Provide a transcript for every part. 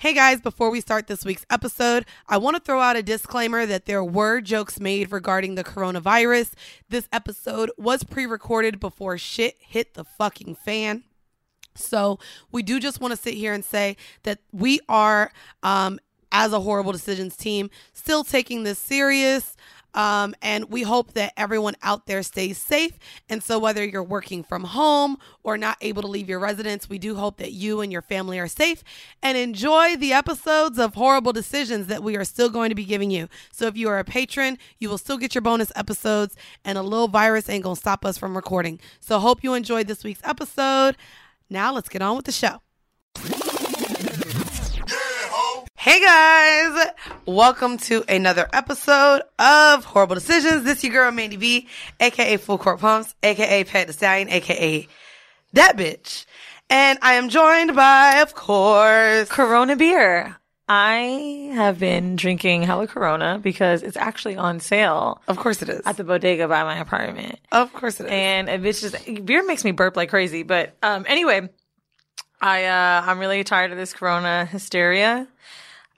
Hey guys, before we start this week's episode, I want to throw out a disclaimer that there were jokes made regarding the coronavirus. This episode was pre recorded before shit hit the fucking fan. So we do just want to sit here and say that we are, um, as a horrible decisions team, still taking this serious. Um, and we hope that everyone out there stays safe. And so, whether you're working from home or not able to leave your residence, we do hope that you and your family are safe and enjoy the episodes of Horrible Decisions that we are still going to be giving you. So, if you are a patron, you will still get your bonus episodes, and a little virus ain't gonna stop us from recording. So, hope you enjoyed this week's episode. Now, let's get on with the show. Hey guys, welcome to another episode of Horrible Decisions. This your girl Mandy B, aka Full Court Pumps, aka Pat the Stallion, aka that bitch. And I am joined by, of course, Corona beer. I have been drinking Hella Corona because it's actually on sale of course it is, at the bodega by my apartment. of course it is. And it's just beer makes me burp like crazy. But um, anyway, I uh, I'm really tired of this Corona hysteria.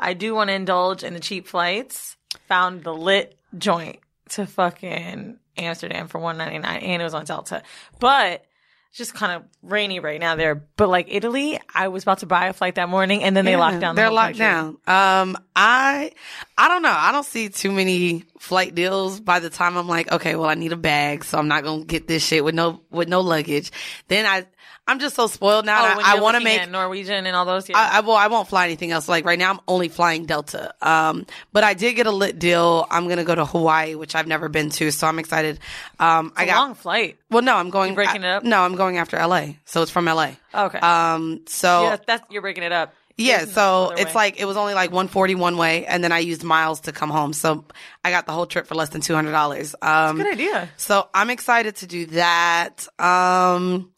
I do want to indulge in the cheap flights. Found the lit joint to fucking Amsterdam for one ninety nine, and it was on Delta. But it's just kind of rainy right now there. But like Italy, I was about to buy a flight that morning, and then they Yeah, locked down. The They're locked country. down. Um, I, I don't know. I don't see too many flight deals by the time I'm like, okay, well, I need a bag, so I'm not gonna get this shit with no with no luggage. Then I, I'm just so spoiled now. Oh, that I want to make. Norwegian and all those. Yeah. I, I well, I won't fly anything else. Like right now, I'm only flying Delta. Um, but I did get a lit deal. I'm gonna go to Hawaii, which I've never been to, so I'm excited. Um, I It's a got long flight. well, no, I'm going You breaking it up? No, I'm going after LA, so it's from LA. Okay. Um, so yeah, that's you're breaking it up. yeah, There's so it's way. like it was only like 140 one way, and then I used miles to come home. So I got the whole trip for less than two hundred dollars. Um, good idea. So I'm excited to do that. Um,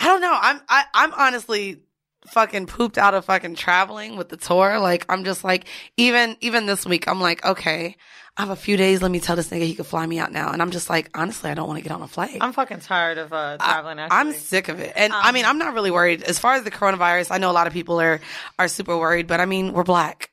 I don't know. I'm I, I'm honestly fucking pooped out of fucking traveling with the tour. Like I'm just like even even this week I'm like okay. I have a few days. Let me tell this nigga he could fly me out now. And I'm just like, honestly, I don't want to get on a flight. I'm fucking tired of uh, traveling. Actually, I'm sick of it. And I mean, I'm not really worried. As far as the coronavirus, I know a lot of people are are super worried, but I mean, we're black.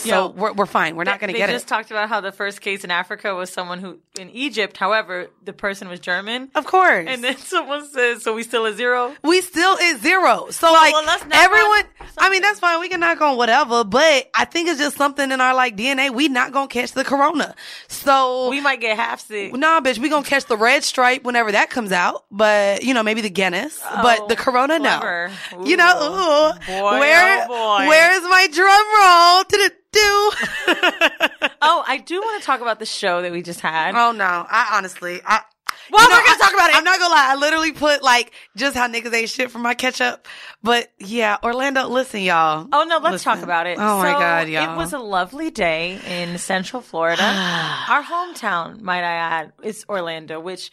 So Yo, we're, we're fine. We're not going to get it. they just talked about how the first case in Africa was someone who in Egypt. However, the person was German. of course. And then someone says, "So we still a zero? we still is zero. So like well, let's knock everyone, I mean, that's fine. We can knock on whatever, but I think it's just something in our like DNA. We not going to catch the corona. So We might get half sick." Nah, bitch, we gonna catch the red stripe whenever that comes out. But you know, maybe the Guinness. but the oh, Corona, clever. no. You know, Ooh. ooh, Boy, where, oh boy. where's my drum roll? Do? Oh, I do want to talk about the show that we just had. oh no, I honestly, I. Well, you know, we're gonna I- talk about it. I'm not gonna lie. I literally put like just how niggas ate shit for my ketchup. But yeah, Orlando, listen, y'all. Oh no, let's Listen. talk about it. Oh my god, y'all. It was a lovely day in Central Florida. Our hometown, might I add, is Orlando, which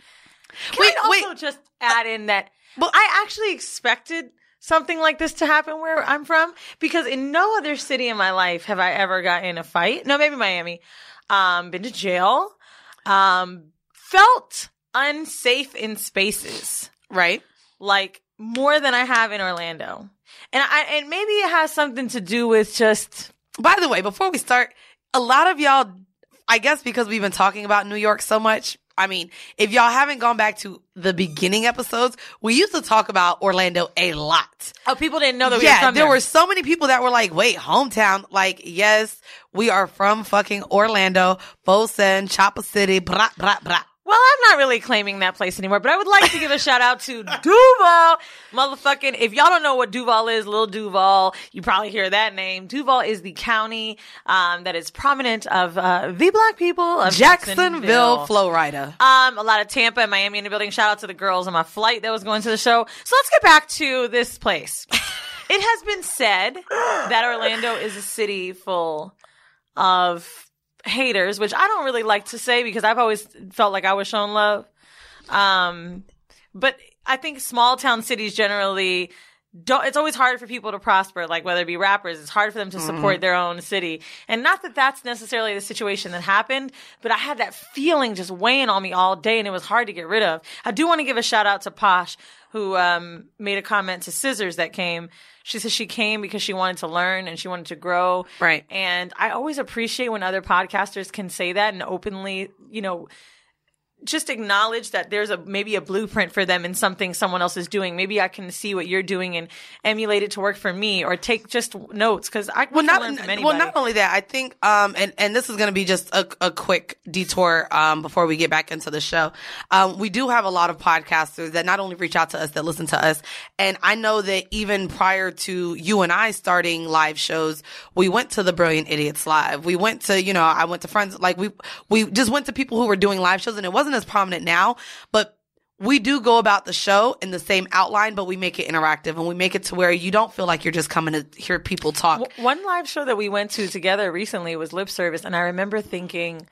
can Wait, I also wait. just add in that But I actually expected something like this to happen where I'm from because in no other city in my life have I ever gotten in a fight. No, maybe Miami. Um, been to jail. Um, felt unsafe in spaces Right. like more than I have in Orlando. And I and maybe it has something to do with just By the way, before we start, a lot of y'all, I guess because we've been talking about New York so much. I mean, if y'all haven't gone back to the beginning episodes, we used to talk about Orlando a lot. oh people didn't know that we yeah, were from there there. were so many people that were like, wait, hometown. Like, yes, we are from fucking Orlando, Fosen, Chopper City, blah, blah, blah. Well, I'm not really claiming that place anymore, but I would like to give a shout out to Duval. Motherfucking, if y'all don't know what Duval is, Little Duval, you probably hear that name. Duval is the county, um, that is prominent of, uh, the black people of Jacksonville, Florida. Um, a lot of Tampa and Miami in the building. Shout out to the girls on my flight that was going to the show. So let's get back to this place. it has been said that Orlando is a city full of haters, which I don't really like to say because I've always felt like I was shown love. Um, but I think small town cities generally don't, it's always hard for people to prosper, like whether it be rappers, it's hard for them to support their own city. And not that that's necessarily the situation that happened, but I had that feeling just weighing on me all day and it was hard to get rid of. I do want to give a shout out to Posh, who, um, made a comment to Scissors that came. She says she came because she wanted to learn and she wanted to grow. Right. And I always appreciate when other podcasters can say that and openly, you know, just acknowledge that there's a maybe a blueprint for them in something someone else is doing. Maybe I can see what you're doing and emulate it to work for me, or take just notes because I well, not learn from anybody. well, not only that. I think, um, and and this is going to be just a, a quick detour, um, before we get back into the show. Um, we do have a lot of podcasters that not only reach out to us, that listen to us, and I know that even prior to you and I starting live shows, we went to the Brilliant Idiots live. We went to, you know, I went to friends like we we just went to people who were doing live shows, and it wasn't as prominent now, but we do go about the show in the same outline, but we make it interactive and we make it to where you don't feel like you're just coming to hear people talk. One live show that we went to together recently was Lip Service, and I remember thinking.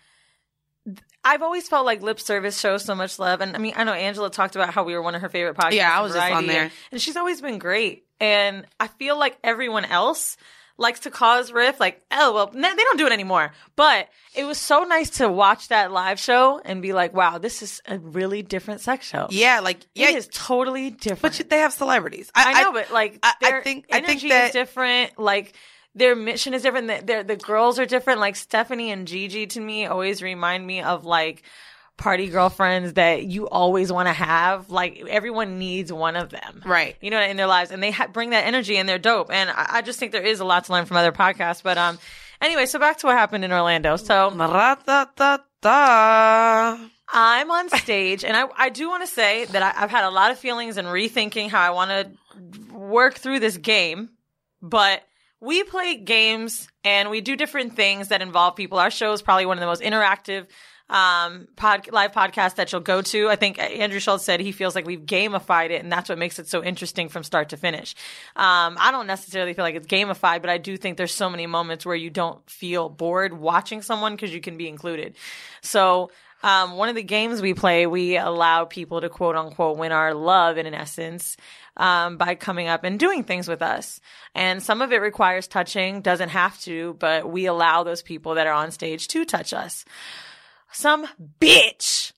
I've always felt like lip service shows so much love, and I mean, I know Angela talked about how we were one of her favorite podcasts. Yeah, I was just on there. and she's always been great. And I feel like everyone else likes to cause riff, like, oh well, they don't do it anymore. But it was so nice to watch that live show and be like, wow, this is a really different sex show. Yeah, like yeah, it is totally different. but you, they have celebrities. I know, but like I, I think I think that is different. Like their mission is different. The, their- the girls are different. Like Stephanie and Gigi to me always remind me of like party girlfriends that you always want to have. Like everyone needs one of them, Right. You know, in their lives, and they ha- bring that energy, and they're dope. And I, I just think there is a lot to learn from other podcasts. But um, anyway, so back to what happened in Orlando. So. I'm on stage, and I, I do want to say that I, I've had a lot of feelings and rethinking how I want to work through this game. But we play games and we do different things that involve people. Our show is probably one of the most interactive um pod live podcast that you'll go to. I think Andrew Schulz said he feels like we've gamified it and that's what makes it so interesting from start to finish. Um I don't necessarily feel like it's gamified, but I do think there's so many moments where you don't feel bored watching someone because you can be included. So um, one of the games we play, we allow people to quote unquote win our love in an essence, um, by coming up and doing things with us. And some of it requires touching, doesn't have to, but we allow those people that are on stage to touch us. Some bitch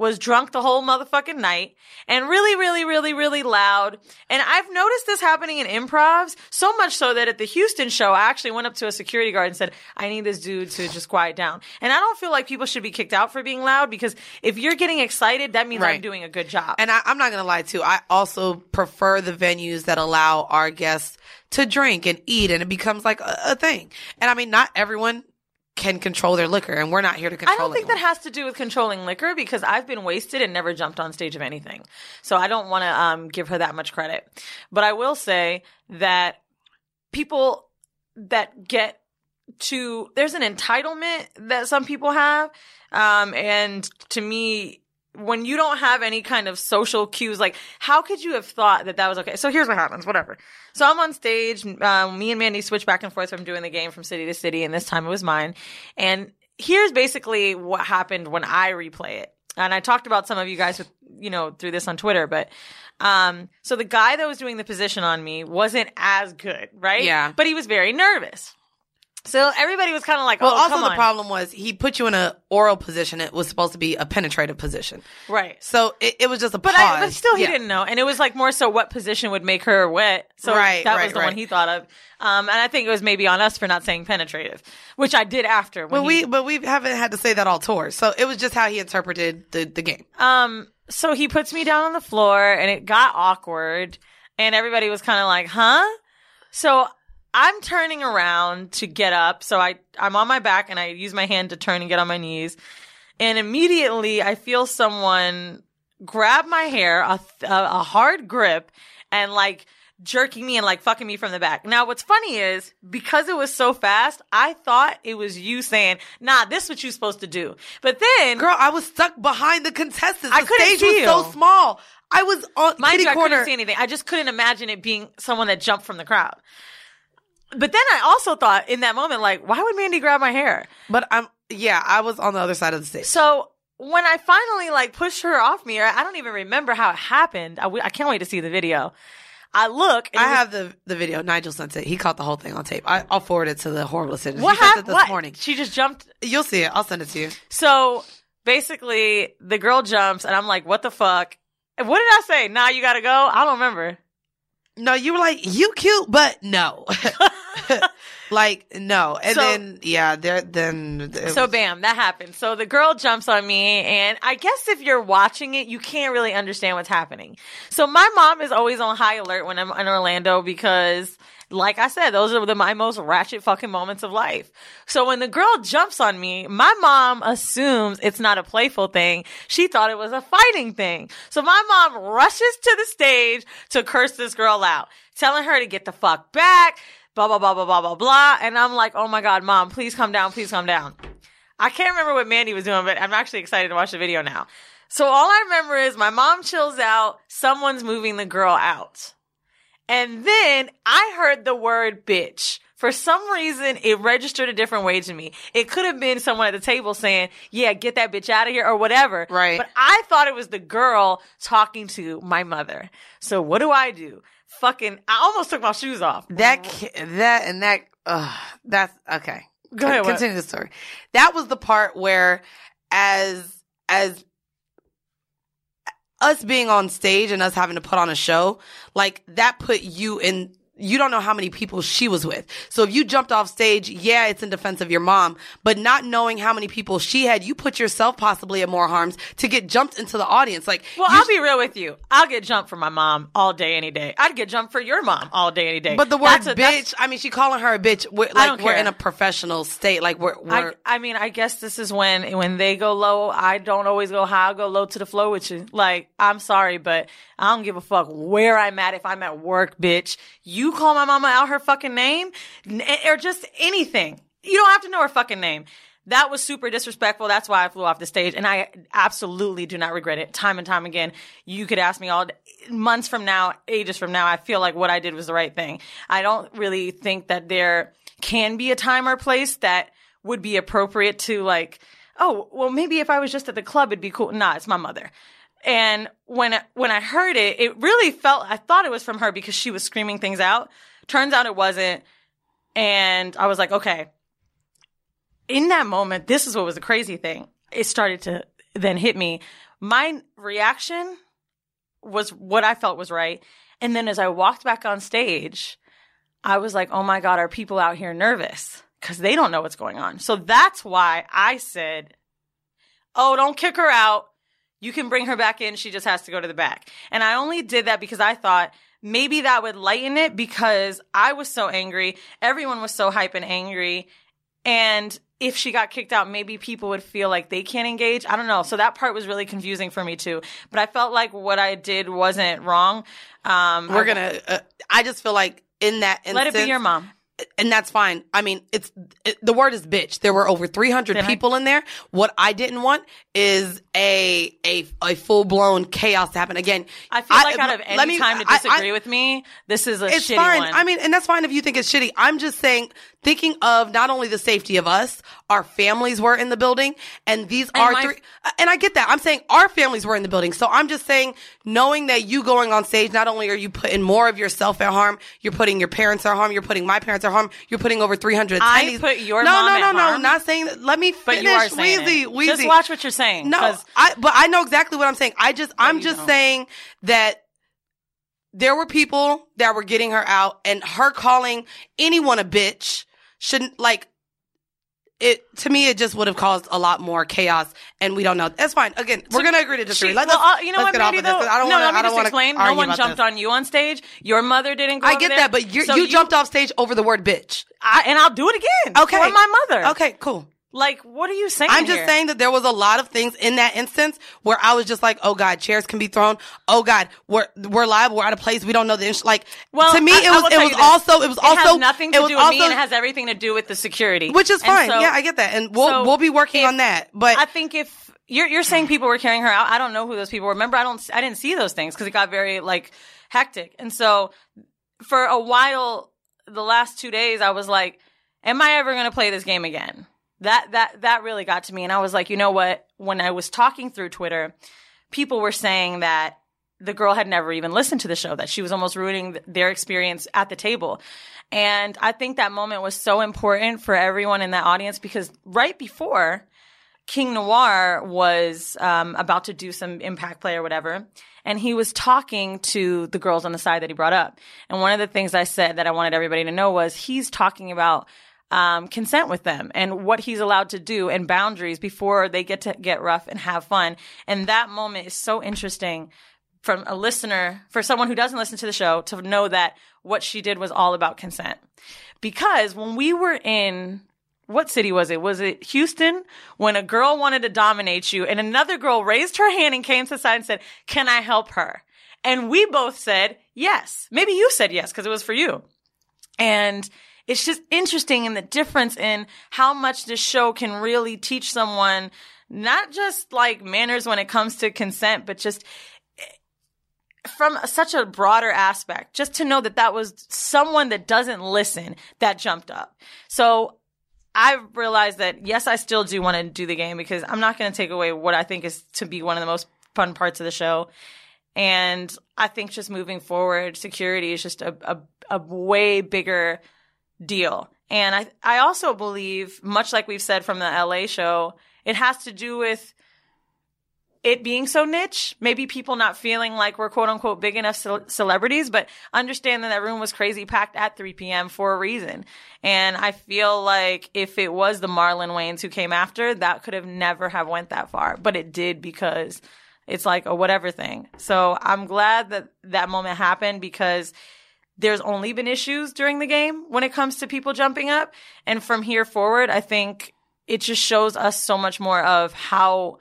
was drunk the whole motherfucking night and really, really, really, really loud. And I've noticed this happening in improvs so much so that at the Houston show, I actually went up to a security guard and said, I need this dude to just quiet down. And I don't feel like people should be kicked out for being loud because if you're getting excited, that means I'm doing a good job. And I, I'm not gonna lie too. I also prefer the venues that allow our guests to drink and eat, and it becomes like a, a thing. And I mean, not everyone can control their liquor, and we're not here to control. I don't think that has to do with controlling liquor because I've been wasted and never jumped on stage of anything. So I don't want to um, give her that much credit. But I will say that people that get to there's an entitlement that some people have, um, and to me. When you don't have any kind of social cues, like how could you have thought that that was okay? So here's what happens. Whatever. So I'm on stage. Um, me and Mandy switch back and forth from doing the game from city to city, and this time it was mine. And here's basically what happened when I replay it. And I talked about some of you guys with you know, through this on Twitter, but um, so the guy that was doing the position on me wasn't as good, right? Yeah. But he was very nervous. So everybody was kind of like, Well, oh, also the on. problem was he put you in an oral position. It was supposed to be a penetrative position, right? so it, it was just a But, pause. I, but still, he Yeah. didn't know, and it was like more so what position would make her wet. So Right, that right, was the right. one he thought of. Um, and I think it was maybe on us for not saying penetrative, which I did after. When But he- we but we haven't had to say that all tour. So it was just how he interpreted the the game. Um, so he puts me down on the floor and it got awkward and everybody was kind of like, huh? So I'm turning around to get up. So I, I'm on my back and I use my hand to turn and get on my knees. And immediately I feel someone grab my hair, a, a, hard grip and like jerking me and like fucking me from the back. Now what's funny is because it was so fast, I thought it was you saying, nah, this is what you're supposed to do. But then Girl, I was stuck behind the contestants. I the couldn't stage see was so small. I was on Mind kitty you, I couldn't see anything. I just couldn't imagine it being someone that jumped from the crowd. But then I also thought in that moment, like, why would Mandy grab my hair? But I'm yeah, I was on the other side of the stage. So when I finally like pushed her off me, or I don't even remember how it happened. I, w- I can't wait to see the video. I look. And I was- have the the video. Nigel sent it. He caught the whole thing on tape. I, I'll forward it to the horrible decisions. what he sent it happened. this What? morning. She just jumped. You'll see it. I'll send it to you. So basically, the girl jumps, and I'm like, what the fuck? What did I say? Nah, you gotta go. I don't remember. No, you were like, you cute, but no. like, no. And So- then, yeah, there, then. So was- bam, that happened. So the girl jumps on me and I guess if you're watching it, you can't really understand what's happening. So my mom is always on high alert when I'm in Orlando because like I said, those are the, my most ratchet fucking moments of life. So when the girl jumps on me, my mom assumes it's not a playful thing. She thought it was a fighting thing. So my mom rushes to the stage to curse this girl out, telling her to get the fuck back, blah, blah, blah, blah, blah, blah, blah. And I'm like, oh my God, mom, please come down, please come down. I can't remember what Mandy was doing, but I'm actually excited to watch the video now. So all I remember is my mom chills out, someone's moving the girl out. And then I heard the word bitch. For some reason, it registered a different way to me. It could have been someone at the table saying, yeah, get that bitch out of here or whatever. Right. But I thought it was the girl talking to my mother. So what do I do? Fucking, I almost took my shoes off. That, that, and that, uh, that's, okay. Go ahead, what? Continue the story. That was the part where, as, as, us being on stage and us having to put on a show, like that put you in, you don't know how many people she was with. So if you jumped off stage, yeah, it's in defense of your mom, but not knowing how many people she had, you put yourself possibly at more harms to get jumped into the audience. Like, Well, I'll be real with you. I'll get jumped for my mom all day, any day. I'd get jumped for your mom all day, any day. But the word a- bitch, I mean, she calling her a bitch. We're, I like we're in a professional state. Like we're, I, we're I mean, I guess this is when when they go low, I don't always go high. I go low to the flow with you. Like, I'm sorry, but I don't give a fuck where I'm at. If I'm at work, bitch, you call my mama out her fucking name or just anything. You don't have to know her fucking name. That was super disrespectful. That's why I flew off the stage, and I absolutely do not regret it. Time and time again, you could ask me all months from now, ages from now. I feel like what I did was the right thing. I don't really think that there can be a time or place that would be appropriate to like, oh, well, maybe if I was just at the club, it'd be cool. Nah, it's my mother. And when when I heard it, it really felt. I thought it was from her because she was screaming things out. Turns out it wasn't. And I was like, okay. In that moment, this is what was the crazy thing. It started to then hit me. My reaction was what I felt was right. And then as I walked back on stage, I was like, oh my God, are people out here nervous? Because they don't know what's going on. So that's why I said, oh, don't kick her out. You can bring her back in. She just has to go to the back. And I only did that because I thought maybe that would lighten it because I was so angry. Everyone was so hype and angry. And if she got kicked out, maybe people would feel like they can't engage. I don't know. So that part was really confusing for me too. But I felt like what I did wasn't wrong. Um, we're I- gonna. Uh, I just feel like in that let it be your mom. And that's fine. I mean, it's it, the word is bitch. There were over 300 Then I- people in there. What I didn't want is a a a full blown chaos to happen again. I feel like out of any me- time to I- I- disagree with me, this is a it's shitty fine. one. I mean, and that's fine if you think it's shitty. I'm just saying, thinking of not only the safety of us, our families were in the building, and these are my- three. And I get that. I'm saying our families were in the building. So I'm just saying, knowing that you going on stage, not only are you putting more of yourself at harm, you're putting your parents at harm, you're putting my parents at harm, you're putting over 300 I attendees. put your no, no, no, no, not saying that. Let me but finish. you are saying Weezy, it. Just watch what you're saying. No, I but I know exactly what I'm saying. I just I'm just don't. saying that there were people that were getting her out and her calling anyone a bitch shouldn't like it to me it just would have caused a lot more chaos and we don't know. That's fine. Again, we're gonna agree to disagree. She- Let- well, uh, you know what, get off Brandy, of this, 'cause though? I don't no, wanna, let me I don't just wanna explain. No one jumped this. on you on stage. Your mother didn't go I get there. that, but you So you jumped off stage over the word bitch. I, and I'll do it again. Okay. For my mother. Okay, cool. Like, what are you saying I'm just here? saying that there was a lot of things in that instance where I was just like, oh God, chairs can be thrown. Oh God, we're we're live. We're out of place. We don't know the ins- like. Well, to me, I- it was it was also it was It also nothing to it was do with also, me, and it has everything to do with the security, which is fine. so- yeah, I get that, and we'll so we'll be working if- on that. But I think if you're you're saying people were carrying her out, I don't know who those people were. Remember, I don't I didn't see those things because it got very like hectic, and so for a while, the last two days, I was like, "Am I ever going to play this game again?" That that that really got to me, and I was like, you know what? When I was talking through Twitter, people were saying that the girl had never even listened to the show, that she was almost ruining their experience at the table. And I think that moment was so important for everyone in that audience because right before King Noire was um, about to do some impact play or whatever, and he was talking to the girls on the side that he brought up. And one of the things I said that I wanted everybody to know was he's talking about um, consent with them and what he's allowed to do and boundaries before they get to get rough and have fun. And that moment is so interesting from a listener, for someone who doesn't listen to the show, to know that what she did was all about consent. Because when we were in, what city was it? Was it Houston? When a girl wanted to dominate you and another girl raised her hand and came to the side and said, Can I help her? And we both said yes. Maybe you said yes because it was for you. And it's just interesting in the difference in how much this show can really teach someone not just like manners when it comes to consent, but just eh, from such a broader aspect, just to know that that was someone that doesn't listen that jumped up. So I realized that yes, I still do want to do the game because I'm not going to take away what I think is to be one of the most fun parts of the show. And I think just moving forward, security is just a, a, a way bigger deal. And I, I also believe, much like we've said from the LA show, it has to do with it being so niche, maybe people not feeling like we're quote unquote big enough ce- celebrities, but understand that that room was crazy packed at 3 p.m. for a reason. And I feel like if it was the Marlon Wayans who came after, that could have never have went that far, but it did because it's like a whatever thing. So I'm glad that that moment happened because there's only been issues during the game when it comes to people jumping up. And from here forward, I think it just shows us so much more of how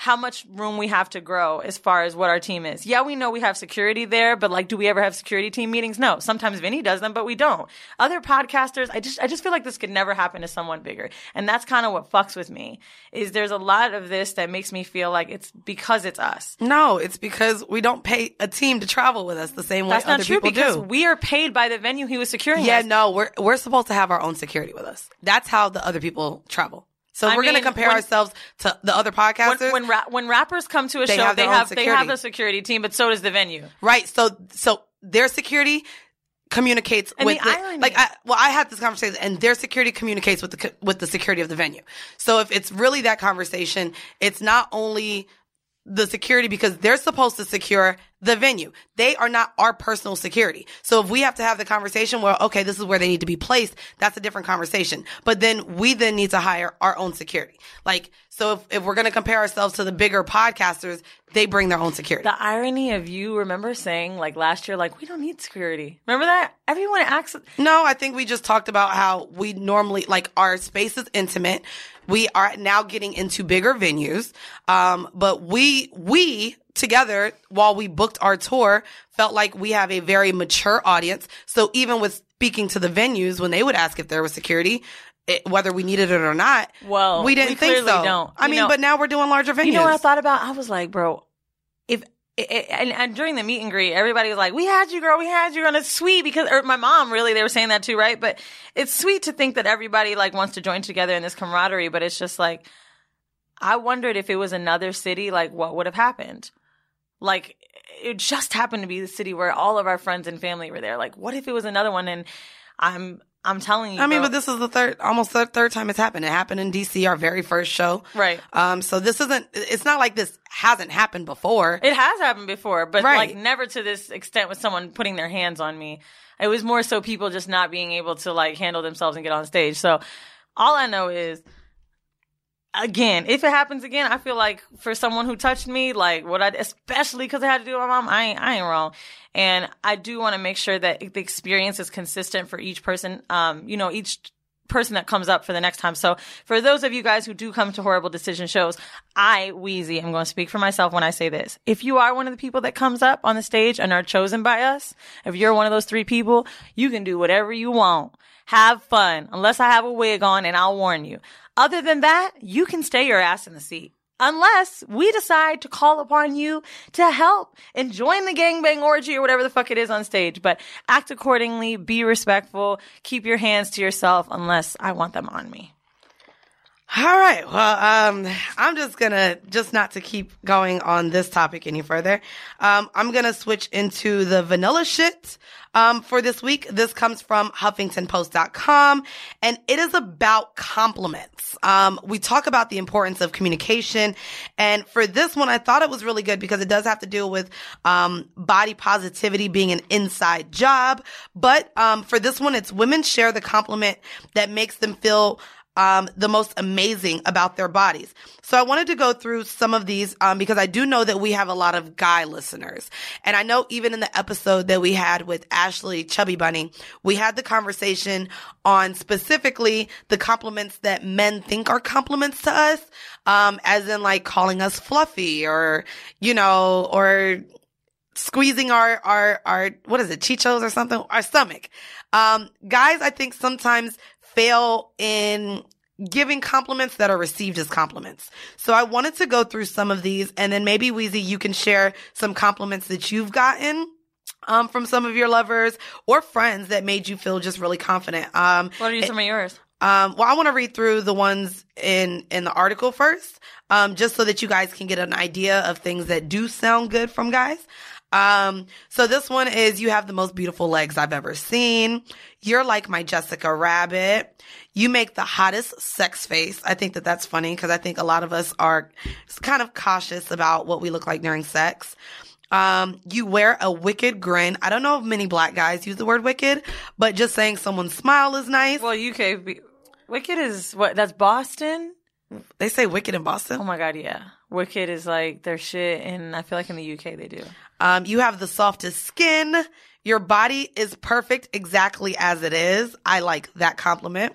how much room we have to grow as far as what our team is. Yeah, we know we have security there, but like, do we ever have security team meetings? No. Sometimes Vinny does them, but we don't. Other podcasters, I just, I just feel like this could never happen to someone bigger. And that's kind of what fucks with me is there's a lot of this that makes me feel like it's because it's us. no, it's because we don't pay a team to travel with us the same way That's not other true people because we are paid by the venue he was securing. yeah, us. no, we're we're supposed to have our own security with us. That's how the other people travel. So I we're going to compare when- ourselves to the other podcasters. When, when, ra- when rappers come to a They show, have they have they have a security team, but so does the venue. Right. So so their security communicates And with the the, like I well I had this conversation and their security communicates with the with the security of the venue. So if it's really that conversation, it's not only the security because they're supposed to secure the venue. They are not our personal security. So if we have to have the conversation where, okay, this is where they need to be placed, that's a different conversation. But then we then need to hire our own security. Like, so if, if we're going to compare ourselves to the bigger podcasters, they bring their own security. The irony of you remember saying like last year, like we don't need security. Remember that? Everyone acts. No, I think we just talked about how we normally like our space is intimate. We are now getting into bigger venues. Um, but we we together while we booked our tour felt like we have a very mature audience. So even with speaking to the venues when they would ask if there was security, it, whether we needed it or not, Well, we didn't we think so. don't. I You mean, know- but now we're doing larger venues. You know what I thought about? I was like, bro, if and, and during the meet and greet, everybody was like, "We had you, girl. We had you." And it's sweet because, or my mom really, they were saying that too, right? But it's sweet to think that everybody like wants to join together in this camaraderie. But it's just like, I wondered if it was another city, like what would have happened? Like it just happened to be the city where all of our friends and family were there. Like, what if it was another one? And I'm, I'm telling you, I mean, bro- but this is the third, almost the third time it's happened. It happened in DC, our very first show. Right. Um, so this isn't, it's not like this hasn't happened before. It has happened before, but Right. like never to this extent with someone putting their hands on me. It was more so people just not being able to like handle themselves and get on stage. So all I know is again, if it happens again, I feel like for someone who touched me, like what I, especially because it had to do with my mom, I ain't, I ain't wrong. And I do want to make sure that the experience is consistent for each person. Um, you know, each person that comes up for the next time. So for those of you guys who do come to horrible decision shows, I, Weezy, am going to speak for myself when I say this. If you are one of the people that comes up on the stage and are chosen by us, if you're one of those three people, you can do whatever you want. Have fun, unless I have a wig on and I'll warn you. Other than that, you can stay your ass in the seat. Unless we decide to call upon you to help and join the gangbang orgy or whatever the fuck it is on stage. But act accordingly, be respectful, keep your hands to yourself unless I want them on me. All right. Well, um, I'm just gonna just not to keep going on this topic any further. Um, I'm gonna switch into the vanilla shit. Um, for this week, this comes from HuffingtonPost.com, and it is about compliments. Um, we talk about the importance of communication, and for this one, I thought it was really good because it does have to do with um, body positivity being an inside job. But um, for this one, it's women share the compliment that makes them feel um, the most amazing about their bodies. So I wanted to go through some of these um, because I do know that we have a lot of guy listeners. And I know even in the episode that we had with Ashley Chubby Bunny, we had the conversation on specifically the compliments that men think are compliments to us, um, as in like calling us fluffy or, you know, or squeezing our, our, our, what is it, chichos or something, our stomach. Um, guys, I think sometimes fail in giving compliments that are received as compliments. So I wanted to go through some of these and then maybe Weezy, you can share some compliments that you've gotten. Um, from some of your lovers or friends that made you feel just really confident. Um, What are you, some of yours? um, well, I want to read through the ones in in the article first, um, just so that you guys can get an idea of things that do sound good from guys. Um, so this one is you have the most beautiful legs I've ever seen. You're like my Jessica Rabbit. You make the hottest sex face. I think that that's funny because I think a lot of us are kind of cautious about what we look like during sex. Um, you wear a wicked grin. I don't know if many black guys use the word wicked, but just saying someone's smile is nice. Well, UK, be- Wicked is what? That's Boston? They say wicked in Boston. Oh my God, yeah. Wicked is like their shit, and I feel like in the UK they do. Um, you have the softest skin. Your body is perfect exactly as it is. I like that compliment.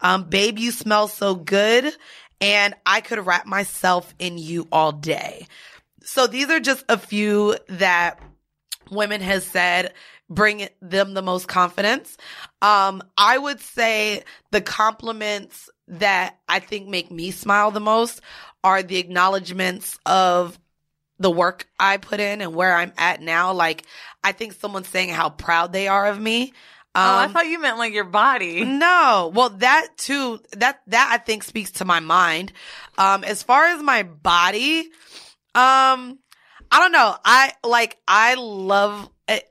Um, babe, you smell so good and I could wrap myself in you all day. So these are just a few that women has said bring them the most confidence. Um, I would say the compliments that I think make me smile the most are the acknowledgments of the work I put in and where I'm at now. Like, I think someone saying how proud they are of me. Um, oh, I thought you meant like your body. no, well, that too, that, that I think speaks to my mind. Um, as far as my body, um, I don't know. I like, I love it,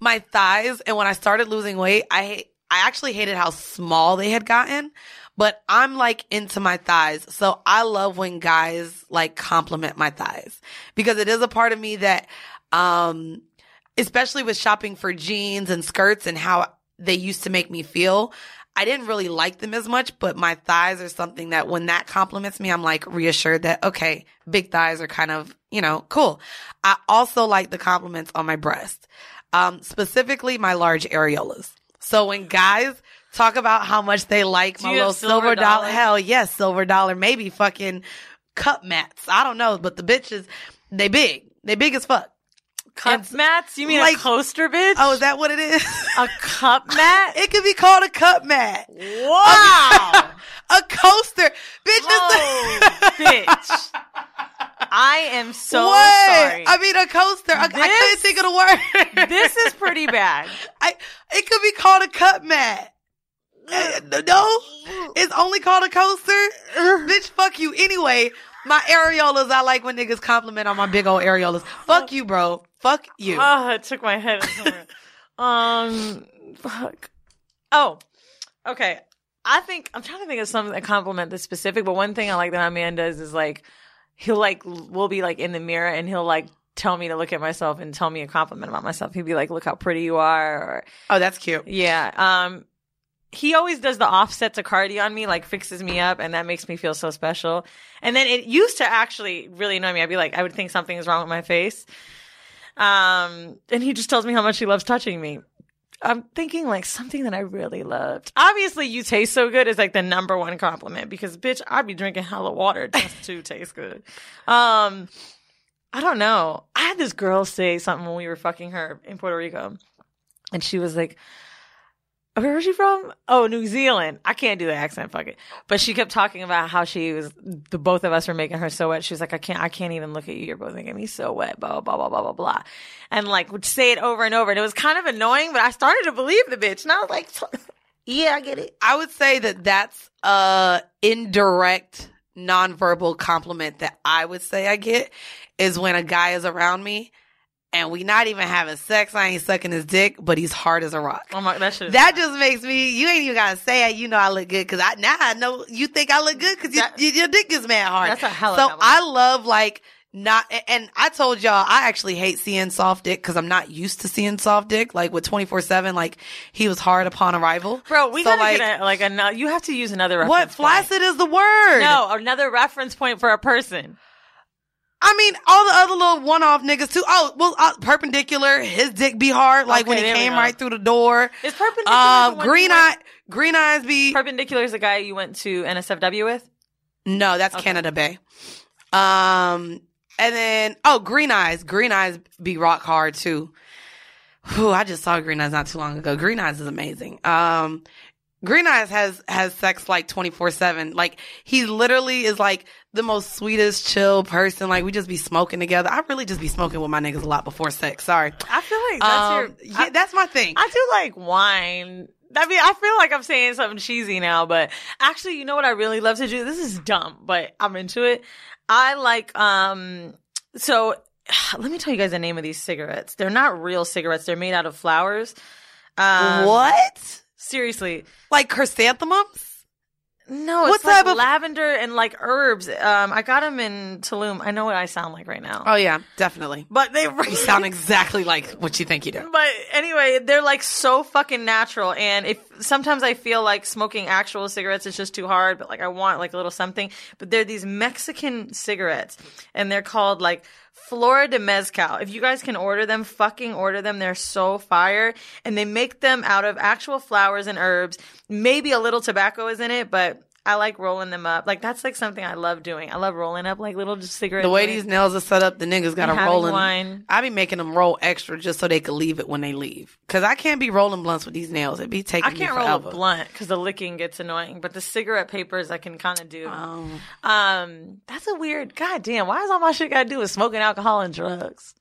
my thighs. And when I started losing weight, I hate, I actually hated how small they had gotten, but I'm like into my thighs. So I love when guys like compliment my thighs because it is a part of me that, um, especially with shopping for jeans and skirts and how they used to make me feel. I didn't really like them as much, but my thighs are something that when that compliments me, I'm like reassured that, okay, big thighs are kind of, you know, cool. I also like the compliments on my breast, um, specifically my large areolas. So when guys talk about how much they like my little silver, silver dollar, dollar? hell yes, silver dollar, maybe fucking cup mats. I don't know, but the bitches, they big. They big as fuck. Cup mats? You mean like- a coaster, bitch? Oh, is that what it is? a cup mat? it could be called a cup mat. wow. A coaster. Bitch, it's bitch. I am so what? sorry. I mean, a coaster. I, I couldn't think of the word. this is pretty bad. I, it could be called a cup mat. Uh, No, it's only called a coaster. Bitch, fuck you. Anyway, my areolas, I like when niggas compliment on my big old areolas. Fuck you, bro. Fuck you. Oh, it took my head um, fuck. Oh, okay. I think I'm trying to think of something a compliment that's specific, but one thing I like that my man does is like he'll like we'll be like in the mirror and he'll like tell me to look at myself and tell me a compliment about myself. He'd be like, "Look how pretty you are," or oh, that's cute. yeah. Um, he always does the offset to Cardi on me, like fixes me up, and that makes me feel so special. And then it used to actually really annoy me. I'd be like, I would think something is wrong with my face. Um, and he just tells me how much he loves touching me. I'm thinking like something that I really loved. Obviously, you taste so good is like the number one compliment because bitch, I'd be drinking hella water just to taste good. Um, I don't know. I had this girl say something when we were fucking her in Puerto Rico, and she was like, where was she from? Oh, New Zealand. I can't do the accent, fuck it. But she kept talking about how she was the both of us were making her so wet. She was like, I can't I can't even look at you. You're both making me so wet, blah blah blah blah blah blah. And like would say it over and over. And it was kind of annoying, but I started to believe the bitch. And I was like, Yeah, I get it. I would say that that's a indirect nonverbal compliment that I would say I get is when a guy is around me and we not even having sex. I ain't sucking his dick, but he's hard as a rock. Oh my that shit. That just makes me. You ain't even gotta say it. You know I look good because I now I know you think I look good because That- your, your dick is mad hard. That's a hella So. I love like not. And I told y'all I actually hate seeing soft dick because I'm not used to seeing soft dick. Like with 24 seven, like he was hard upon arrival. Bro, we So, gotta like, get a, like another. You have to use another reference. What point. flaccid is the word? No, another reference point for a person. I mean all the other little one off niggas too. Oh well, uh, perpendicular. His dick be hard. Like when he came right through the door. Is perpendicular Um, you green eye, green eyes be. Perpendicular is the guy you went to NSFW with. No, that's Okay. Canada Bay. Um, and then oh, Green Eyes. Green Eyes be rock hard too. Whew, I just saw Green Eyes not too long ago. Green Eyes is amazing. Um, Green Eyes has has sex like twenty four seven. Like he literally is like the most sweetest, chill person. Like we just be smoking together. I really just be smoking with my niggas a lot before sex. Sorry. I feel like that's Um, your. yeah, I- that's my thing. I do like wine. I mean, I feel like I'm saying something cheesy now, but actually, you know what I really love to do? This is dumb, but I'm into it. I like, um, so let me tell you guys the name of these cigarettes. They're not real cigarettes. They're made out of flowers. Um, what? Seriously. Like chrysanthemums? No, What it's like type of- lavender and like herbs. Um, I got them in Tulum. I know what I sound like right now. Oh yeah, definitely. but they You sound exactly like what you think you do. But anyway, they're like so fucking natural. And if sometimes I feel like smoking actual cigarettes is just too hard, but like I want like a little something. But they're these Mexican cigarettes and they're called like Flora de Mezcal. If you guys can order them, fucking order them. They're so fire. And they make them out of actual flowers and herbs. Maybe a little tobacco is in it, but I like rolling them up. Like that's like something I love doing. I love rolling up like little just cigarettes. The way these nails are set up, the niggas got to having roll in. wine. I be making them roll extra just so they could leave it when they leave. Cause I can't be rolling blunts with these nails. It be taking I can't roll a blunt because the licking gets annoying, but the cigarette papers I can kind of do. Um, Um, that's a weird. God damn, why is all my shit got to do with smoking alcohol and drugs?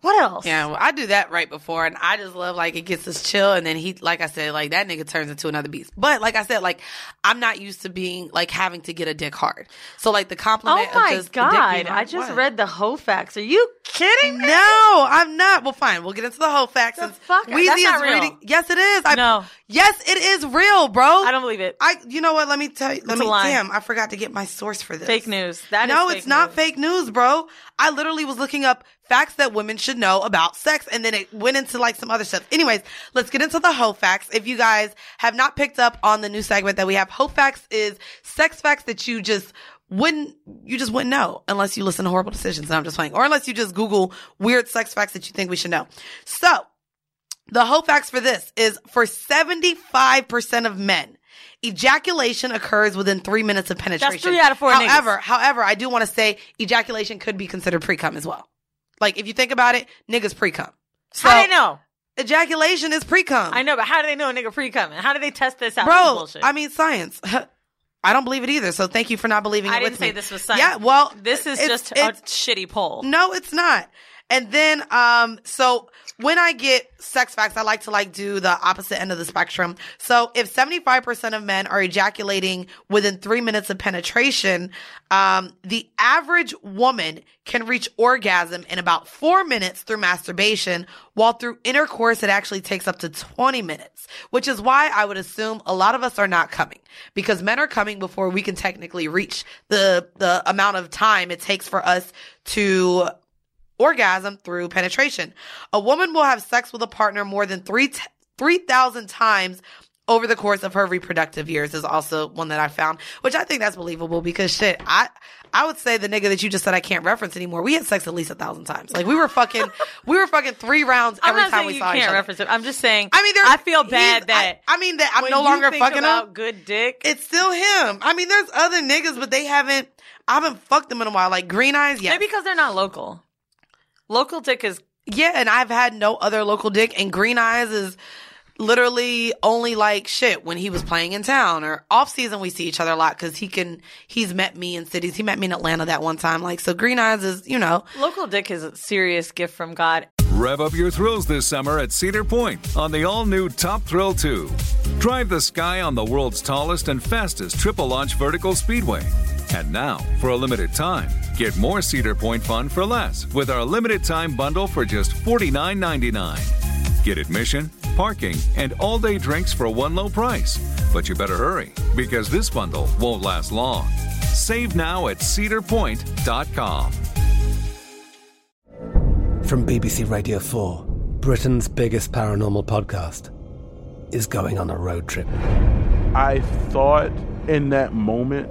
What else? yeah, well, I do that right before, and I just love like it gets us chill, and then he, like I said, like that nigga turns into another beast. But like I said, like I'm not used to being like having to get a dick hard. So like the compliment. Oh my of just the dick being god! I just what? read the whole facts. Are you kidding me? No, I'm not. Well, fine. We'll get into the whole facts. The fuck? Weezy That's not is real. reading. Yes, it is. I, No. Yes, it is real, bro. I don't believe it. I. You know what? Let me tell you. Let It's me. lie. Damn, I forgot to get my source for this. Fake news. That is no, it's not fake news, bro. I literally was looking up facts that women should know about sex, and then it went into like some other stuff. Anyways, let's get into the hoe facts. If you guys have not picked up on the new segment that we have, hoe facts is sex facts that you just wouldn't you just wouldn't know unless you listen to horrible decisions. And I'm just playing, or unless you just Google weird sex facts that you think we should know. So. The whole facts for this is for 75% of men, ejaculation occurs within three minutes of penetration. three out of four niggas. However, however, I do want to say ejaculation could be considered pre-cum as well. Like if you think about it, niggas pre cum. So How do they know? ejaculation is pre cum. I know, but how do they know a nigga pre coming? How do they test this out? This is Bro, bullshit. I mean science. I don't believe it either. So thank you for not believing I it didn't with say me. this was science. Yeah, well, this is it's- just a it's- shitty poll. No, it's not. And then, um, so when I get sex facts, I like to like do the opposite end of the spectrum. So if 75% of men are ejaculating within three minutes of penetration, um, the average woman can reach orgasm in about four minutes through masturbation, while through intercourse, it actually takes up to 20 minutes, which is why I would assume a lot of us are not coming because men are coming before we can technically reach the, the amount of time it takes for us to orgasm through penetration. A woman will have sex with a partner more than three t- 3,000 times over the course of her reproductive years is also one that I found, which I think that's believable because shit, I, I would say the nigga that you just said I can't reference anymore. We had sex at least a thousand times. Like we were fucking, we were fucking three rounds every time we saw each can't other. reference it. I'm just saying. I mean, there, I feel bad that I, I mean that I'm no longer fucking about him. good dick. It's still him. I mean, there's other niggas, but they haven't. I haven't fucked them in a while. Like Green Eyes, yeah. maybe because they're not local. Local dick is Yeah, and I've had no other local dick, and Green Eyes is literally only like shit when he was playing in town or off season. We see each other a lot because he can. He's met me in cities. He met me in Atlanta that one time. Like so, Green Eyes is you know. local dick is a serious gift from God. Rev up your thrills this summer at Cedar Point on the all new Top Thrill 2. Drive the sky on the world's tallest and fastest triple launch vertical speedway. And now, for a limited time, get more Cedar Point fun for less with our limited time bundle for just $49.99. Get admission, parking, and all day drinks for one low price. But you better hurry because this bundle won't last long. Save now at cedarpoint.com. From BBC Radio 4, Britain's biggest paranormal podcast is going on a road trip. I thought in that moment,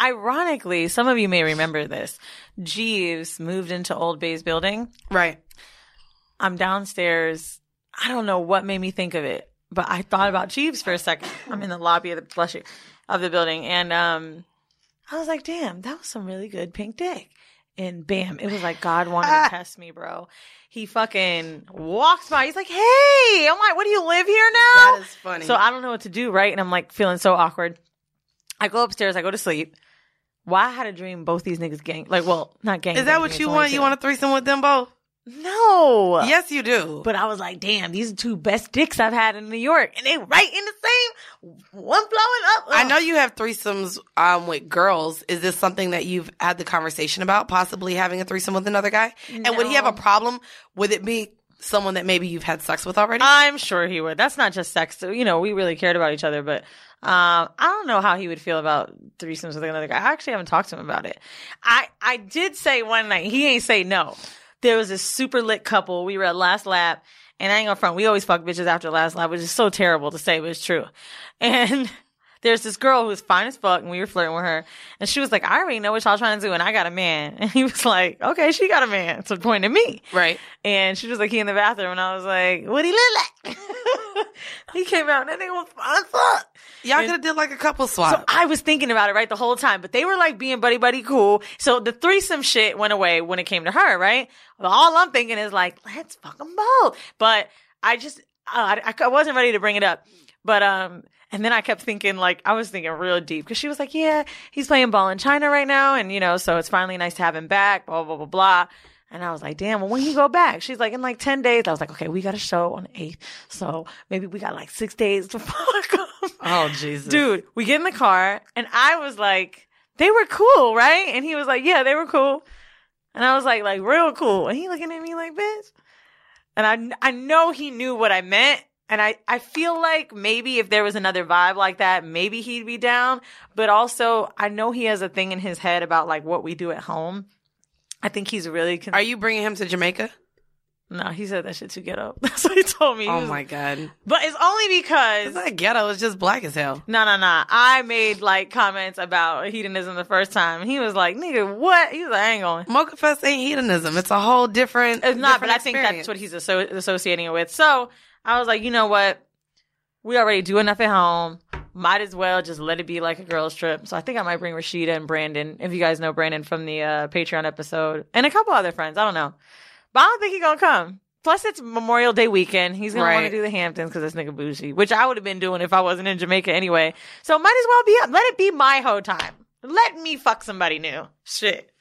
Ironically, some of you may remember this. Jeeves moved into Old Bay's building. Right. I'm downstairs. I don't know what made me think of it, but I thought about Jeeves for a second. I'm in the lobby of the bless you, of the building, and um, I was like, "Damn, that was some really good pink dick." And bam, it was like God wanted to test me, bro. He fucking walks by. He's like, "Hey," I'm like, "What do you live here now?" That is funny. So I don't know what to do, right? And I'm like feeling so awkward. I go upstairs. I go to sleep. Why I had a dream both these niggas gang like well not gang. Is that what you want? You want a threesome with them both? No. Yes, you do. But I was like, damn, these are two best dicks I've had in New York. And they right in the same one blowing up. I know you have threesomes um, with girls. Is this something that you've had the conversation about, possibly having a threesome with another guy? And would he have a problem with it being someone that maybe you've had sex with already? I'm sure he would. That's not just sex. You know, we really cared about each other, but um, I don't know how he would feel about threesomes with another guy. I actually haven't talked to him about it. I I did say one night he ain't say no. There was a super lit couple. We were at last lap, and I ain't gonna front. We always fuck bitches after last lap, which is so terrible to say, but it's true. And there's this girl who was fine as fuck, and we were flirting with her, and she was like, "I already know what y'all trying to do, and I got a man." And he was like, "Okay, she got a man." So pointing at me, right. and she was like, he in the bathroom, and I was like, what he look like? he came out, and that nigga was fine as fuck. Y'all could have did like a couple So. I was thinking about it right the whole time, but they were like being buddy buddy cool. So the threesome shit went away when it came to her, right? All I'm thinking is like, let's fuck them both. But I just, uh, I, I wasn't ready to bring it up. But um, and then I kept thinking like I was thinking real deep because she was like, yeah, he's playing ball in China right now, and you know, so it's finally nice to have him back. Blah blah blah blah. And I was like, damn, well, when he go back? She's like, in like 10 days. I was like, okay, we got a show on the 8th. So maybe we got like six days to fuck 'em." Oh Jesus, Dude, we get in the car and I was like, they were cool, right? And he was like, yeah, they were cool. And I was like, like real cool. And he looking at me like, bitch. And I, I know he knew what I meant. And I, I feel like maybe if there was another vibe like that, maybe he'd be down. But also, I know he has a thing in his head about like what we do at home. I think he's really. Con- Are you bringing him to Jamaica? no, he said that shit too ghetto. That's what he told me. He Oh was- my god, But it's only because it's not ghetto. It's just black as hell. No, no, no. I made like comments about hedonism the first time. and He was like, nigga, what? He was like, I ain't going. Mocha Fest ain't hedonism. It's a whole different. It's not, but different I think that's what he's asso- associating it with. So I was like, you know what? We already do enough at home. Might as well just let it be like a girls' trip. So I think I might bring Rashida and Brandon, if you guys know Brandon from the uh, Patreon episode, and a couple other friends. I don't know. But I don't think he's to come. Plus, it's Memorial Day weekend. He's to want to do the Hamptons because this nigga bougie, which I would have been doing if I wasn't in Jamaica anyway. So might as well be up. Let it be my whole time. Let me fuck somebody new. Shit.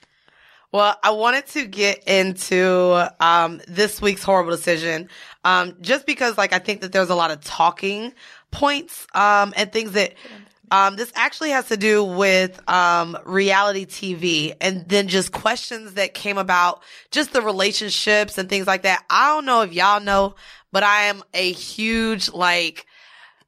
Well, I wanted to get into um, this week's horrible decision, um, just because, like, I think that there's a lot of talking points um, and things that um, this actually has to do with um, reality TV, and then just questions that came about, just the relationships and things like that. I don't know if y'all know, but I am a huge like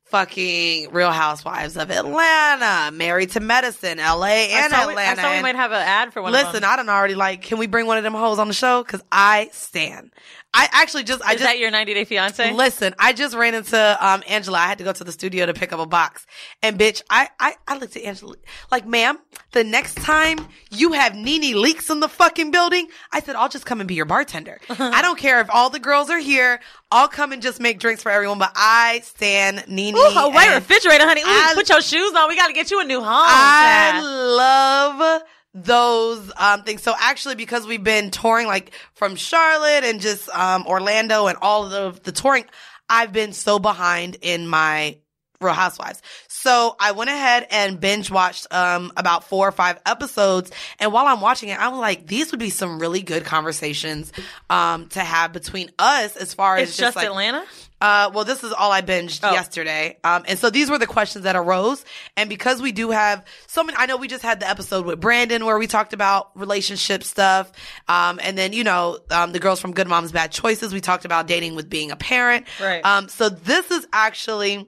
fucking Real Housewives of Atlanta, Married to Medicine, LA, and I saw we- Atlanta. I thought we might have an ad for one of Listen. I don't already like. Can we bring one of them hoes on the show? Because I stand. I actually just. I just Is just that your 90 Day Fiance? listen. I just ran into um Angela. I had to go to the studio to pick up a box, and bitch, I I I looked at Angela like, ma'am, the next time you have Nene Leakes in the fucking building, I said I'll just come and be your bartender. I don't care if all the girls are here. I'll come and just make drinks for everyone. But I stand Nene. Ooh, a white and- refrigerator, honey. Ooh, I- put your shoes on. We got to get you a new home. I love those um things. So actually because we've been touring like from Charlotte and just um Orlando and all of the, the touring, I've been so behind in my Real Housewives. So I went ahead and binge watched um about four or five episodes and while I'm watching it I was like these would be some really good conversations um to have between us as far as It's just like, Atlanta? Uh, well, this is all I binged Oh. yesterday. Um, and so these were the questions that arose. And because we do have so many, I know we just had the episode with Brandon where we talked about relationship stuff. Um, and then, you know, um, the girls from Good Moms, Bad Choices, we talked about dating with being a parent. Right. Um, so this is actually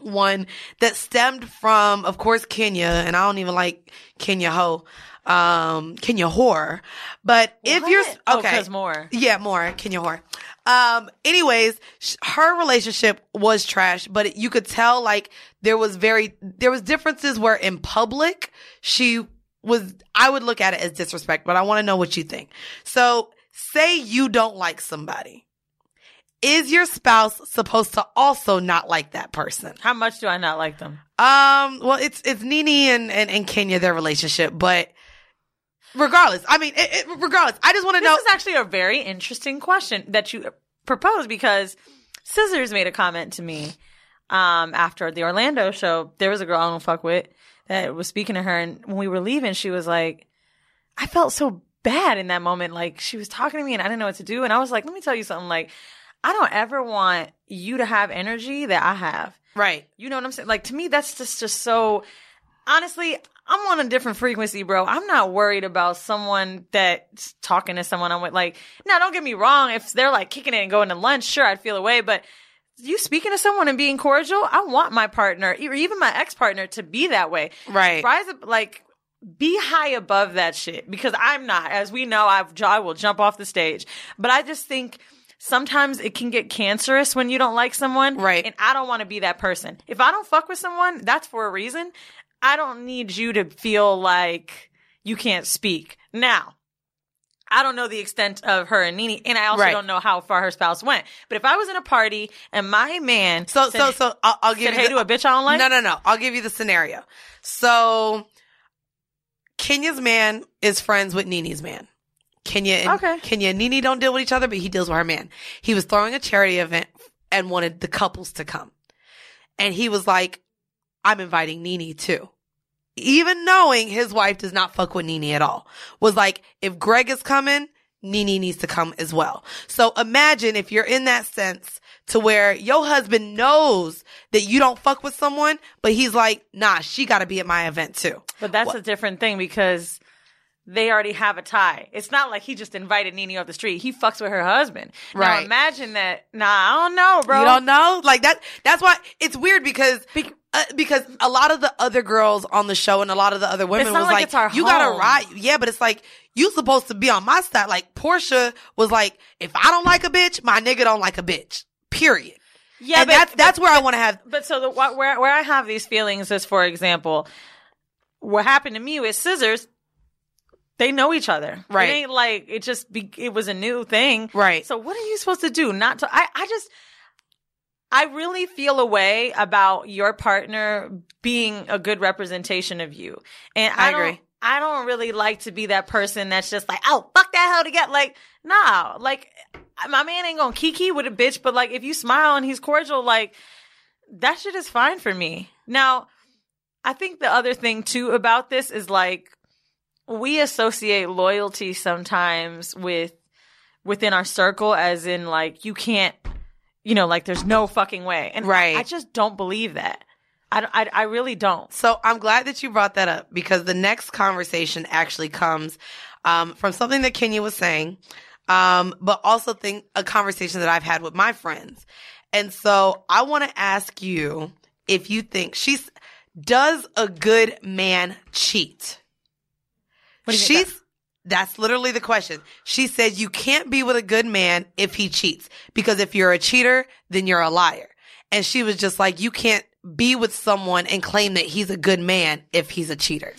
one that stemmed from, of course, Kenya. And I don't even like Kenya Ho. Um, Kenya whore. But if you're, okay, Oh, more. Yeah, more. Kenya whore. Um, anyways, sh- her relationship was trash, but you could tell like there was very, there was differences where in public, she was, I would look at it as disrespect, but I want to know what you think. So say you don't like somebody. Is your spouse supposed to also not like that person? How much do I not like them? Um, well, it's, it's Nene and, and, and Kenya, their relationship, but regardless, I mean, it, it, regardless, I just want to know. This is actually a very interesting question that you proposed because Scissors made a comment to me um, after the Orlando show. There was a girl I don't fuck with that was speaking to her, and when we were leaving, she was like, I felt so bad in that moment. Like she was talking to me, and I didn't know what to do. And I was like, let me tell you something. Like, I don't ever want you to have energy that I have. right. You know what I'm saying? Like to me, that's just just so. Honestly, I'm on a different frequency, bro. I'm not worried about someone that's talking to someone I'm with. Like, now, don't get me wrong. If they're like kicking it and going to lunch, sure, I'd feel away. But you speaking to someone and being cordial, I want my partner, or even my ex partner, to be that way. Right. Rise up, like. Be high above that shit because I'm not. As we know, I've, I will jump off the stage. But I just think sometimes it can get cancerous when you don't like someone. Right. And I don't want to be that person. If I don't fuck with someone, that's for a reason. I don't need you to feel like you can't speak. Now, I don't know the extent of her and Nene, and I also Right. don't know how far her spouse went. But if I was in a party and my man So, said, so, so I'll, I'll give said, you hey the, to a bitch I don't like, No, no, no. I'll give you the scenario. So, Kenya's man is friends with Nene's man. Kenya and Okay. Kenya and Nene don't deal with each other, but he deals with her man. He was throwing a charity event and wanted the couples to come. And he was like, I'm inviting Nene too. Even knowing his wife does not fuck with Nene at all. Was like, if Gregg is coming, Nene needs to come as well. So imagine if you're in that sense to where your husband knows that you don't fuck with someone, but he's like, nah, she got to be at my event too. But that's a different thing because they already have a tie. It's not like he just invited Nene off the street. He fucks with her husband. Now Right. imagine that. Nah, I don't know, bro. You don't know? Like that, that's why it's weird because, uh, because a lot of the other girls on the show and a lot of the other women was like like, you gotta home." ride. Yeah, but it's like, you supposed to be on my side. Like Porsha was like, if I don't like a bitch, my nigga don't like a bitch. Period. Yeah, and but- that's, that's where I want to have, But so the where where I have these feelings is, for example, what happened to me with Scissors. They know each other, Right. It ain't like it just be, it was a new thing, Right. So what are you supposed to do? Not to I I just I really feel a way about your partner being a good representation of you, and I, I don't- agree. I don't really like to be that person that's just like, oh, fuck that hell to get like, nah, like my man ain't gonna kiki with a bitch, but like if you smile and he's cordial, like that shit is fine for me. Now, I think the other thing too about this is like we associate loyalty sometimes with within our circle as in like you can't you know like there's no fucking way and Right. I, I just don't believe that I, don't- I, I really don't So I'm glad that you brought that up because the next conversation actually comes um, from something that Kenya was saying, um, but also think a conversation that I've had with my friends. And so I want to ask you if you think she's does a good man cheat? What do you mean She's that's literally the question. She said you can't be with a good man if he cheats because if you're a cheater, then you're a liar. And she was just like, you can't be with someone and claim that he's a good man if he's a cheater.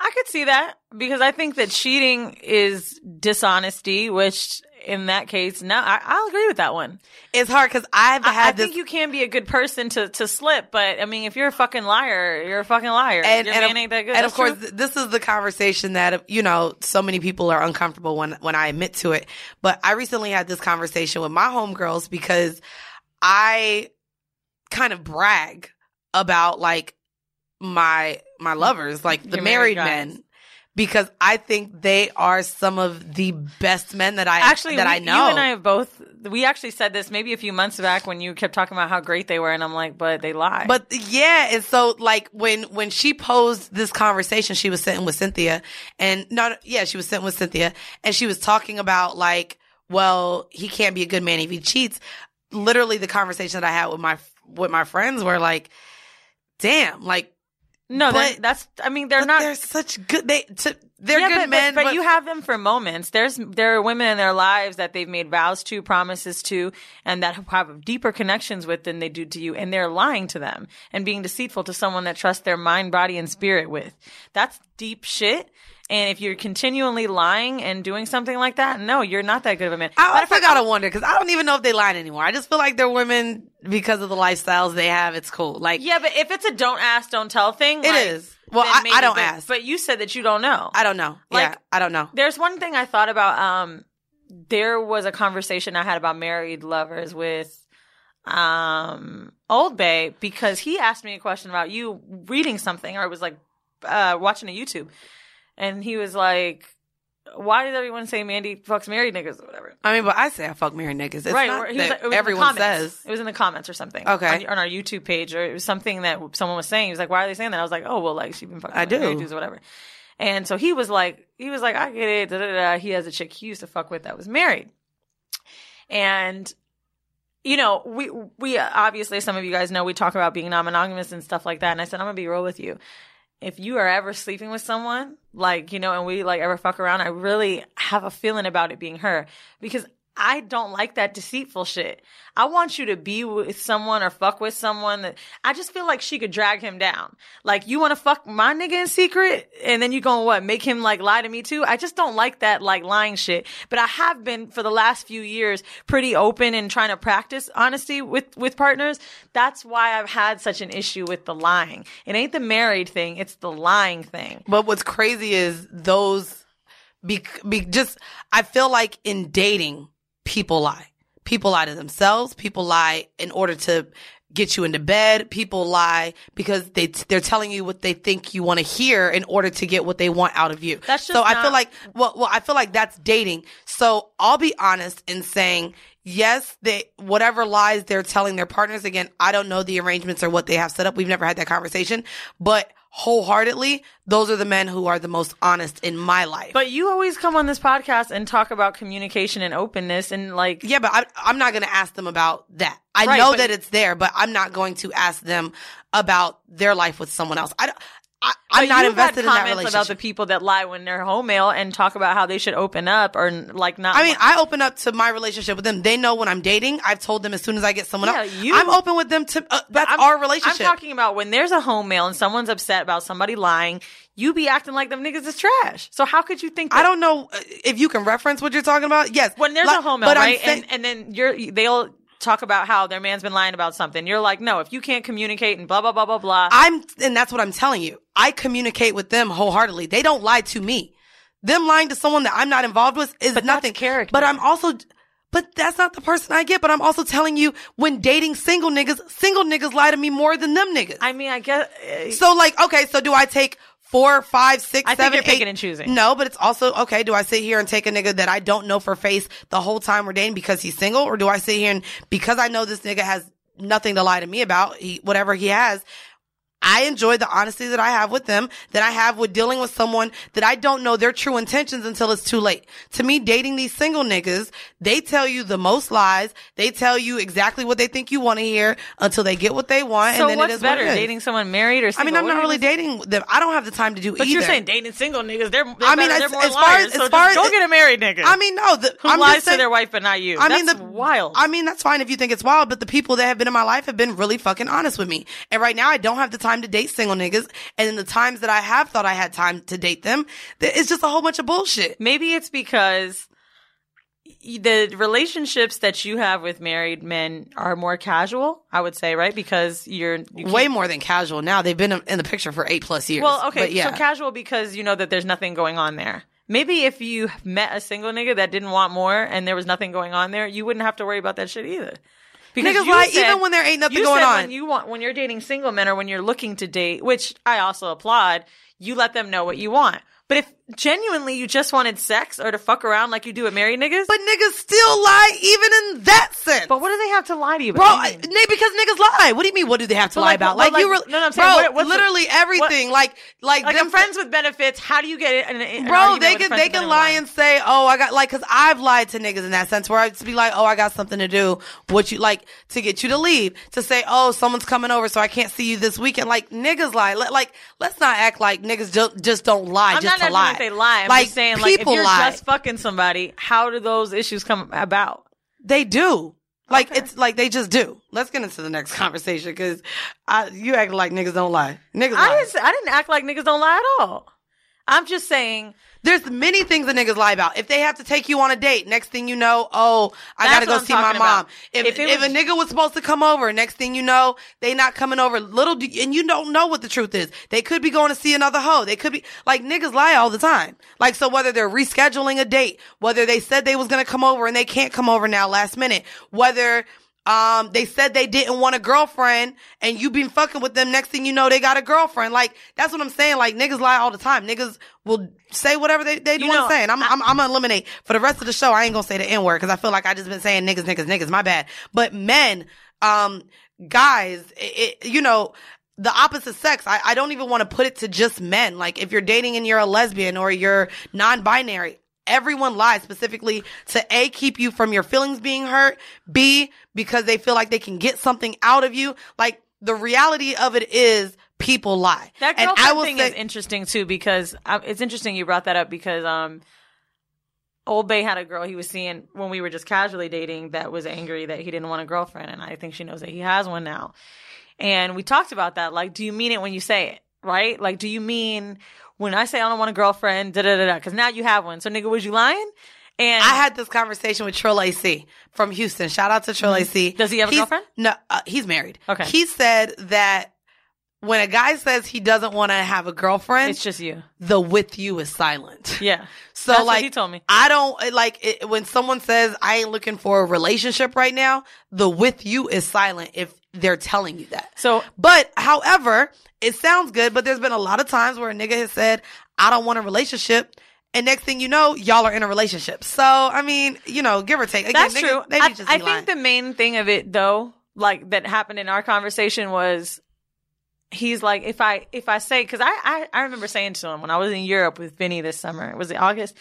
I could see that because I think that cheating is dishonesty, which in that case, no, I, I'll agree with that one. It's hard because I've I, I this. think you can be a good person to, to slip, but I mean, if you're a fucking liar, you're a fucking liar. and, Your and man of, ain't that good. and That's of course, true. this is the conversation that you know so many people are uncomfortable when when I admit to it. But I recently had this conversation with my homegirls because I kind of brag about like my my lovers, like the Your married men. Because I think they are some of the best men that I actually that we, I know. You and I have both. We actually said this maybe a few months back when you kept talking about how great they were, and I'm like, but they lie. But yeah, and so like when when she posed this conversation, she was sitting with Cynthia, and not yeah, she was sitting with Cynthia, and she was talking about like, well, he can't be a good man if he cheats. Literally, the conversation that I had with my with my friends were like, damn, like no, but- that's. I mean, they're but not. they're such good they to, they're yeah, good but, men, but, but you have them for moments. There's there are women in their lives that they've made vows to, promises to, and that have deeper connections with than they do to you, and they're lying to them and being deceitful to someone that trusts their mind, body, and spirit with. That's deep shit. And if you're continually lying and doing something like that, no, you're not that good of a man. I fact, gotta wonder because I don't even know if they lie anymore. I just feel like they're women because of the lifestyles they have. It's cool, like Yeah, but if it's a don't ask, don't tell thing, It like, is. Well, I- I don't but- ask. But you said that you don't know. I don't know. Like- yeah, I don't know. There's one thing I thought about. Um, there was a conversation I had about married lovers with um Old Bay because he asked me a question about you reading something or it was like uh watching a YouTube, and he was like, "Why does everyone say Mandy fucks married niggas or whatever?" I mean, but I say I fuck married niggas. It's right, not he was that it was in the everyone says. it was in the comments or something. Okay. on, on our YouTube page, or it was something that someone was saying. He was like, "Why are they saying that?" I was like, "Oh, well, like she's been fucking I do. married dudes or whatever." And so he was like, he was like, "I get it." Da, da, da. He has a chick he used to fuck with that was married, and you know, we we obviously some of you guys know we talk about being non-monogamous and stuff like that. And I said, I'm gonna be real with you. If you are ever sleeping with someone, like you know, and we like ever fuck around, I really have a feeling about it being her. Because I don't like that deceitful shit. I want you to be with someone or fuck with someone that I just feel like she could drag him down. Like you want to fuck my nigga in secret and then you gonna what make him like lie to me too. I just don't like that like lying shit. But I have been for the last few years pretty open and trying to practice honesty with with partners. That's why I've had such an issue with the lying. It ain't the married thing; it's the lying thing. But what's crazy is those be, be just I feel like in dating people lie. People lie to themselves, people lie in order to get you into bed. People lie because they they're telling you what they think you want to hear in order to get what they want out of you. That's just so just I feel like well, well, I feel like that's dating. So I'll be honest in saying yes, they whatever lies they're telling their partners. Again, I don't know the arrangements or what they have set up. We've never had that conversation, but wholeheartedly, those are the men who are the most honest in my life. But you always come on this podcast and talk about communication and openness and like Yeah, but I, I'm not going to ask them about that. I Right, know that it's there, but I'm not going to ask them about their life with someone else. I, don't- I, I'm not invested in that comments relationship. about the people that lie when they're home male and talk about how they should open up or like not. I mean, I open up to my relationship with them. They know when I'm dating. I've told them as soon as I get someone Yeah, else. you- I'm open with them to. Uh, that's I'm- our relationship. I'm talking about when there's a home male and someone's upset about somebody lying, you be acting like them niggas is trash. So how could you think? That I don't know uh, if you can reference what you're talking about. Yes, when there's Like- a home I'm right? saying- and and then you're they'll talk about how their man's been lying about something. You're like, no, if you can't communicate and blah blah blah blah blah. I'm, and that's what I'm telling you. I communicate with them wholeheartedly. They don't lie to me. Them lying to someone that I'm not involved with is But nothing. character. But I'm also, but that's not the person I get. But I'm also telling you, when dating single niggas, single niggas lie to me more than them niggas. I mean, I guess. uh, so like, okay, so do I take four, five, six, I think you're picking and choosing. No, but it's also okay. Do I sit here and take a nigga that I don't know for face the whole time we're dating because he's single, or do I sit here and because I know this nigga has nothing to lie to me about, he whatever he has. I enjoy the honesty that I have with them, that I have with dealing with someone that I don't know their true intentions until it's too late. To me, dating these single niggas, they tell you the most lies. They tell you exactly what they think you want to hear until they get what they want. so and then what's it is better, what it is. dating someone married or? I mean, I'm not really dating them. I don't have the time to do either. But either. you're saying dating single niggas, they're, they're I mean, better, they're more as far liars. as- so as far as- go get a married nigga. I mean, no. The, who I'm lies saying, to their wife but not you. I mean, That's the, wild. I mean, that's fine if you think it's wild, but the people that have been in my life have been really fucking honest with me. And right now, I don't have the time to date single niggas. And in the times that I have thought I had time to date them, it's just a whole bunch of bullshit. Maybe it's because the relationships that you have with married men are more casual. I would say, right? Because you're you Way more than casual now. They've been in the picture for eight plus years. Well, okay, yeah. so casual because you know that there's nothing going on there. Maybe if you met a single nigga that didn't want more and there was nothing going on there, you wouldn't have to worry about that shit either. Niggas you lie even when there ain't nothing going said on. When you want, when you're dating single men or when you're looking to date, which I also applaud, you let them know what you want. But if genuinely you just wanted sex or to fuck around like you do with married niggas, but niggas still lie even in that sense. but what do they have to lie to you Bro, about? I, n- because niggas lie. What do you mean? What do they have to lie like, about? Like, like- you, re- no, no, I'm saying, bro, what- what's the- literally everything. like, like, like them I'm friends with benefits. How do you get it? An Bro, they can they can lie and say, "Oh, I got like," because I've lied to niggas in that sense where I'd be like, "Oh, I got something to do." What you like to get you to leave to say, "Oh, someone's coming over, so I can't see you this weekend." Like niggas lie. Like let's not act like niggas just just don't lie I'm just to lie. They lie. I'm like just saying, like, if you're lie. just fucking somebody, how do those issues come about? they do. Like Okay. it's like they just do. Let's get into the next conversation because you act like niggas don't lie. Niggas I lie. didn't, I didn't act like niggas don't lie at all. I'm just saying, There's many things that niggas lie about. If they have to take you on a date, next thing you know, oh, I That's gotta go see my mom. If, If if, a nigga was supposed to come over, next thing you know, they not coming over. Little do, and you don't know what the truth is. They could be going to see another hoe. They could be like niggas lie all the time. Like so, whether they're rescheduling a date, whether they said they was gonna come over and they can't come over now last minute, whether um, they said they didn't want a girlfriend and you been fucking with them. Next thing you know, they got a girlfriend. Like, that's what I'm saying. Like, niggas lie all the time. Niggas will say whatever they, they You want know, to say. And I'm, I'm, I'm gonna eliminate for the rest of the show. I ain't gonna say the N word because I feel like I just been saying niggas, niggas, niggas. My bad. But men, um, guys, it, it, you know, the opposite sex. I, I don't even want to put it to just men. Like, if you're dating and you're a lesbian or you're non-binary, everyone lies specifically to A, keep you from your feelings being hurt, B, because they feel like they can get something out of you. Like, the reality of it is people lie. that and I will thing say, is interesting too because uh, it's interesting you brought that up because um, Old Bay had a girl he was seeing when we were just casually dating that was angry that he didn't want a girlfriend, and I think she knows that he has one now. And we talked about that. Like, do you mean it when you say it? Right? Like, do you mean when I say I don't want a girlfriend? Da da da da. Because now you have one. So, nigga, was you lying? And I had this conversation with Trill AC from Houston. Shout out to Trill AC. Mm-hmm. Does he have a He's- girlfriend? No, uh, he's married. Okay. He said that when a guy says he doesn't want to have a girlfriend, it's just you. the with you is silent. Yeah. So That's like he told me. I don't like it, when someone says I ain't looking for a relationship right now, the with you is silent. If they're telling you that. So- but however, it sounds good, but there's been a lot of times where a nigga has said, I don't want a relationship. And next thing you know, y'all are in a relationship. So, I mean, you know, give or take. Again, That's niggas- true. I, I think the main thing of it though, like that happened in our conversation was he's like, if I if I say because I, I I remember saying to him when I was in Europe with Vinny this summer, was it August?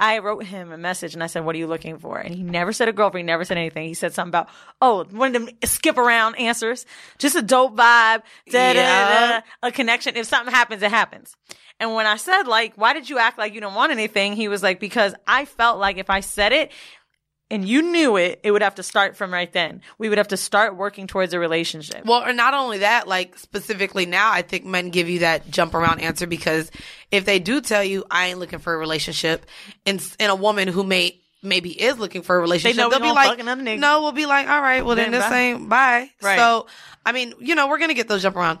I wrote him a message and I said, "What are you looking for?" And he never said a girlfriend. He never said anything. He said something about, "Oh, one of them skip around answers, just a dope vibe, Yeah. a connection. If something happens, it happens." And when I said like, "Why did you act like you don't want anything?" He was like, "Because I felt like if I said it." And you knew it, it would have to start from right then. We would have to start working towards a relationship. Well, and not only that, like specifically now, I think men give you that jump around answer because if they do tell you, I ain't looking for a relationship, and, and a woman who may, maybe is looking for a relationship, know they'll be like, fuck another nigga. no, we'll be like, all right, well then, Then this bye. ain't bye. Right. So, I mean, you know, we're going to get those jump around.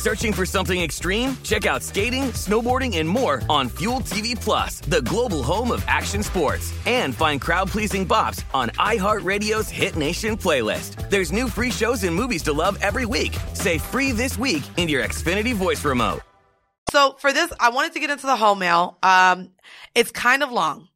Searching for something extreme? Check out skating, snowboarding, and more on Fuel TV Plus, the global home of action sports. And find crowd-pleasing bops on iHeartRadio's Hit Nation playlist. There's new free shows and movies to love every week. Say free this week in your Xfinity voice remote. So for this, I wanted to get into the home mail. Um, it's kind of long,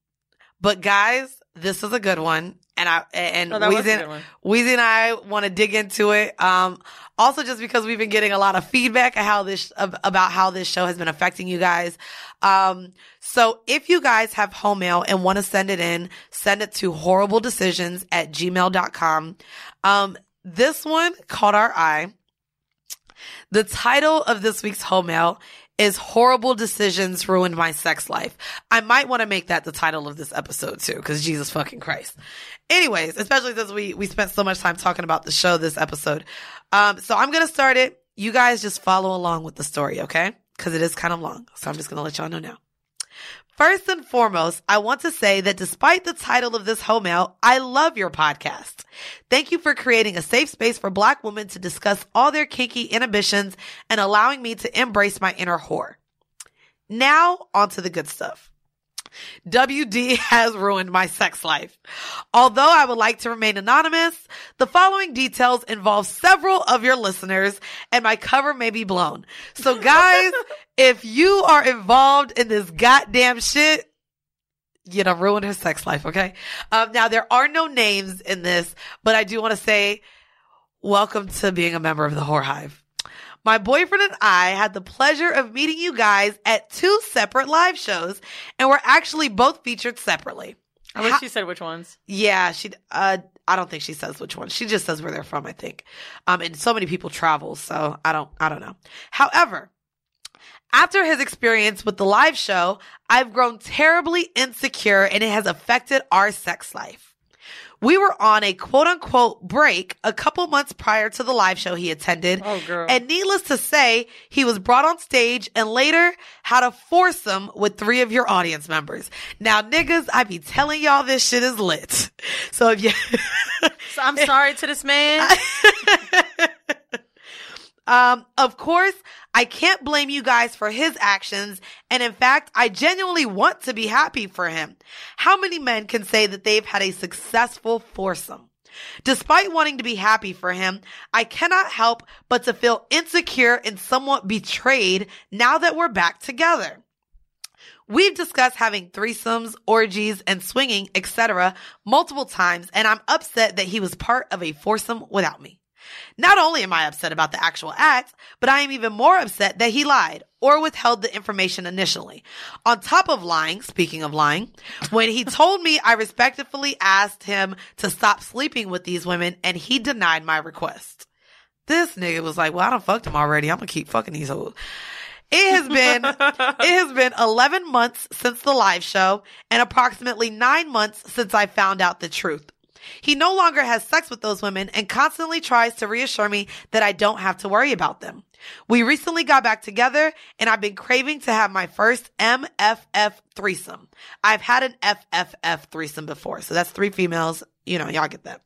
but guys, this is a good one. And I, and Oh, that was a Weezy. Weezy and I want to dig into it. Um, also just because we've been getting a lot of feedback how this, about how this show has been affecting you guys. Um, so if you guys have home mail and want to send it in, send it to horrible decisions at gmail.com. Um, this one caught our eye. The title of this week's home mail is Horrible Decisions Ruined My Sex Life. I might want to make that the title of this episode too, because Jesus fucking Christ. Anyways, especially since we, we spent so much time talking about the show this episode. Um, so I'm going to start it. You guys just follow along with the story, okay? Because it is kind of long. So I'm just going to let y'all know now. First and foremost, I want to say that despite the title of this home mail, I love your podcast. Thank you for creating a safe space for black women to discuss all their kinky inhibitions and allowing me to embrace my inner whore. Now, on to the good stuff. WD has ruined my sex life. Although I would like to remain anonymous, the following details involve several of your listeners and my cover may be blown. So guys, if you are involved in this goddamn shit, you know, ruined her sex life, okay? Um, now there are no names in this, but I do want to say welcome to being a member of the Whore Hive. My boyfriend and I had the pleasure of meeting you guys at two separate live shows and were actually both featured separately. I wish How- she said which ones. yeah, she. Uh, I don't think she says which one. She just says where they're from. I think. Um, and so many people travel, so I don't. I don't know. However, after his experience with the live show, I've grown terribly insecure, and it has affected our sex life. We were on a quote unquote break a couple months prior to the live show he attended. Oh, girl. And needless to say, he was brought on stage and later had a foursome with three of your audience members. Now, niggas, I be telling y'all this shit is lit. So if you, So I'm sorry to this man. um, of course, I can't blame you guys for his actions. And in fact, I genuinely want to be happy for him. How many men can say that they've had a successful foursome? Despite wanting to be happy for him, I cannot help but to feel insecure and somewhat betrayed now that we're back together. We've discussed having threesomes, orgies, and swinging, etc. multiple times, and I'm upset that he was part of a foursome without me. Not only am I upset about the actual act, but I am even more upset that he lied or withheld the information initially. On top of lying, speaking of lying, when he told me I respectfully asked him to stop sleeping with these women and he denied my request. This nigga was like, well, I don't fucked him already. I'm gonna keep fucking these hoes. It has been it has been 11 months since the live show and approximately 9 months since I found out the truth. He no longer has sex with those women and constantly tries to reassure me that I don't have to worry about them. We recently got back together and I've been craving to have my first MFF threesome. I've had an FFF threesome before, so that's three females. You know, y'all get that.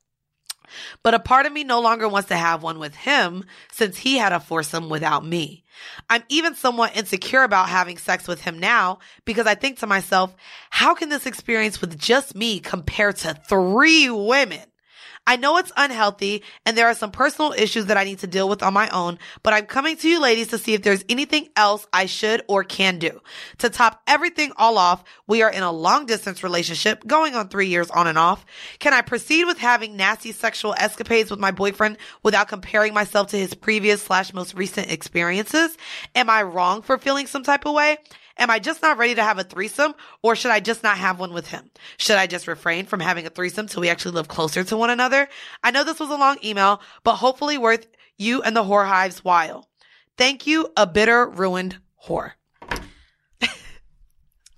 But a part of me no longer wants to have one with him since he had a foursome without me. I'm even somewhat insecure about having sex with him now because I think to myself, how can this experience with just me compare to three women? I know it's unhealthy and there are some personal issues that I need to deal with on my own, but I'm coming to you ladies to see if there's anything else I should or can do. To top everything all off, we are in a long distance relationship going on three years on and off. Can I proceed with having nasty sexual escapades with my boyfriend without comparing myself to his previous slash most recent experiences? Am I wrong for feeling some type of way? Am I just not ready to have a threesome or should I just not have one with him? Should I just refrain from having a threesome till we actually live closer to one another? I know this was a long email, but hopefully worth you and the whore hives while. Thank you, a bitter, ruined whore.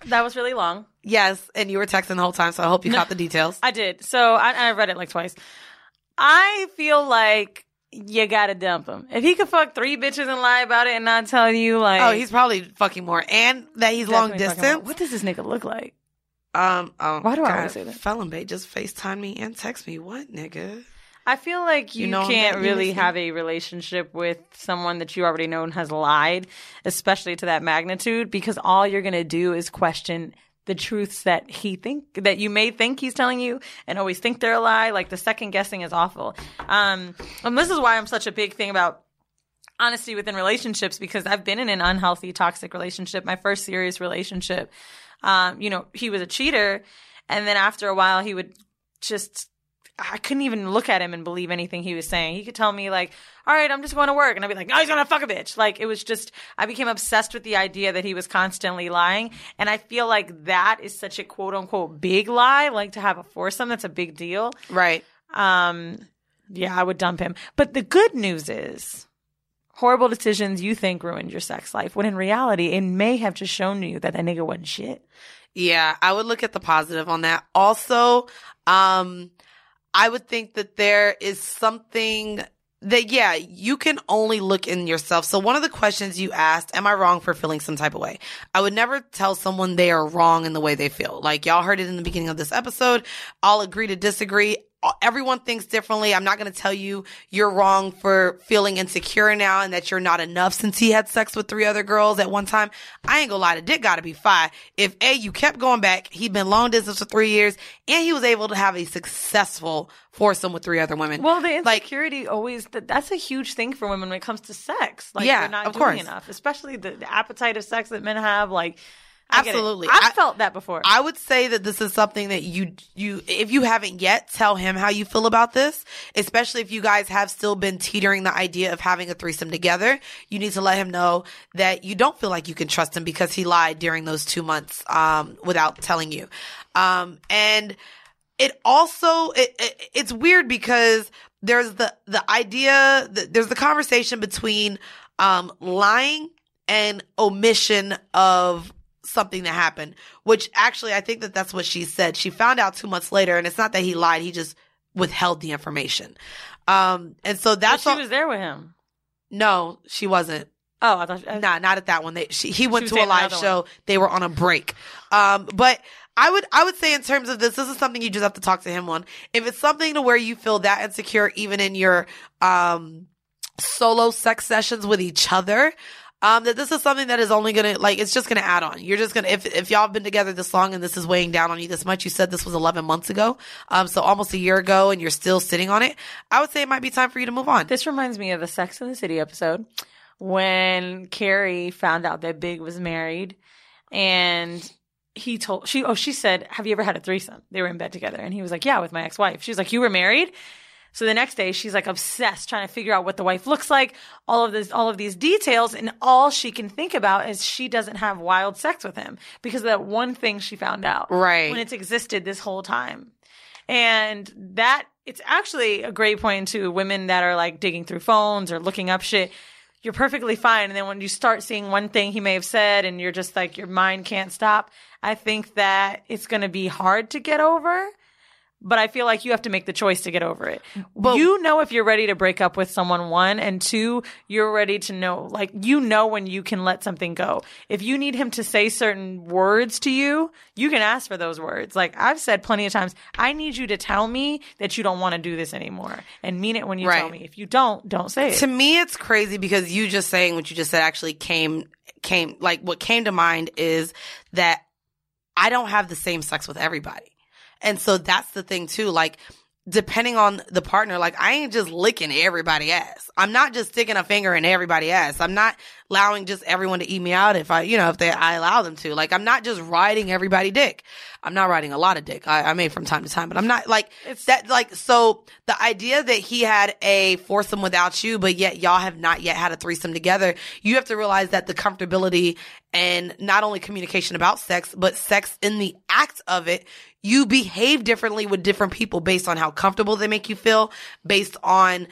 That was really long. Yes, and you were texting the whole time, so I hope you caught the details. I did. So I, I read it like twice. I feel like you gotta dump him. If he could fuck three bitches and lie about it and not tell you, like, Oh, he's probably fucking more, and that he's long distance. What does this nigga look like? Um, um, Why do I God, always say that? Felon bait just FaceTime me and text me. What, nigga? I feel like you, You know can't really have a relationship with someone that you already know has lied, especially to that magnitude, because all you're gonna do is question the truths that he think that you may think he's telling you and always think they're a lie. Like the second guessing is awful. Um, and this is why I'm such a big thing about honesty within relationships because I've been in an unhealthy, toxic relationship. My first serious relationship, um, you know, he was a cheater, and then after a while, he would just. I couldn't even look at him and believe anything he was saying. He could tell me like, "All right, I'm just going to work," and I'd be like, "No, he's gonna fuck a bitch." Like it was just, I became obsessed with the idea that he was constantly lying, and I feel like that is such a quote unquote big lie. Like to have a foursome, that's a big deal. Right. Um, yeah, I would dump him. But the good news is horrible decisions you think ruined your sex life, when in reality, it may have just shown you that that nigga wasn't shit. Yeah, I would look at the positive on that. Also, um, I would think that there is something that, yeah, you can only look in yourself. So one of the questions you asked, am I wrong for feeling some type of way? I would never tell someone they are wrong in the way they feel. Like y'all heard it in the beginning of this episode. I'll agree to disagree. Everyone thinks differently. I'm not going to tell you you're wrong for feeling insecure now and that you're not enough since he had sex with three other girls at one time. I ain't gonna lie, the dick gotta be fine. If A, you kept going back, he'd been long distance for three years, and he was able to have a successful foursome with three other women. Well, the like, insecurity always, that's a huge thing for women when it comes to sex. Like, Yeah, they're not of doing course. enough, especially the, the appetite of sex that men have. Like, I get it. Absolutely. I've I- felt that before. I would say that this is something that you, you, if you haven't yet, tell him how you feel about this, especially if you guys have still been teetering the idea of having a threesome together. You need to let him know that you don't feel like you can trust him because he lied during those two months, um, without telling you. Um, and it also, it, it, it's weird because there's the, the idea, that there's the conversation between, um, lying and omission of something that happened, which actually I think that that's what she said. She found out two months later, and it's not that he lied; he just withheld the information. Um, and so But that's she all- was there with him. no, she wasn't. Oh, I thought. I, Nah, not at that one. They, she, he went to a live show. They were on a break. Um, but I would, I would say in terms of this, this is something you just have to talk to him on. If it's something to where you feel that insecure, even in your, um, solo sex sessions with each other, Um, that this is something that is only gonna like it's just gonna add on. You're just gonna if if y'all have been together this long and this is weighing down on you this much. You said this was 11 months ago, um, so almost a year ago, and you're still sitting on it. I would say it might be time for you to move on. This reminds me of a Sex in the City episode when Carrie found out that Big was married and he told she oh she said have you ever had a threesome they were in bed together and he was like yeah with my ex-wife she was like you were married so the next day she's like obsessed trying to figure out what the wife looks like all of this all of these details and all she can think about is she doesn't have wild sex with him because of that one thing she found out Right. when it's existed this whole time and that it's actually a great point to women that are like digging through phones or looking up shit. You're perfectly fine. And then when you start seeing one thing he may have said and you're just like, your mind can't stop, I think that it's going to be hard to get over. But I feel like you have to make the choice to get over it. But- you know if you're ready to break up with someone, one, and two, you're ready to know, like, you know when you can let something go. If you need him to say certain words to you, you can ask for those words. Like I've said plenty of times, I need you to tell me that you don't want to do this anymore and mean it when you tell me. If you don't, don't say it. to me it's crazy because you just saying what you just said actually came came like what came to mind is that I don't have the same sex with everybody. And so that's the thing too like depending on the partner like I ain't just licking everybody ass. I'm not just sticking a finger in everybody ass. I'm not allowing just everyone to eat me out if I you know if they I allow them to. Like I'm not just riding everybody dick. I'm not riding a lot of dick. I, I may from time to time, but I'm not like It's- that like so the idea that he had a foursome without you, but yet y'all have not yet had a threesome together, you have to realize that the comfortability and not only communication about sex, but sex in the act of it, you behave differently with different people based on how comfortable they make you feel, based on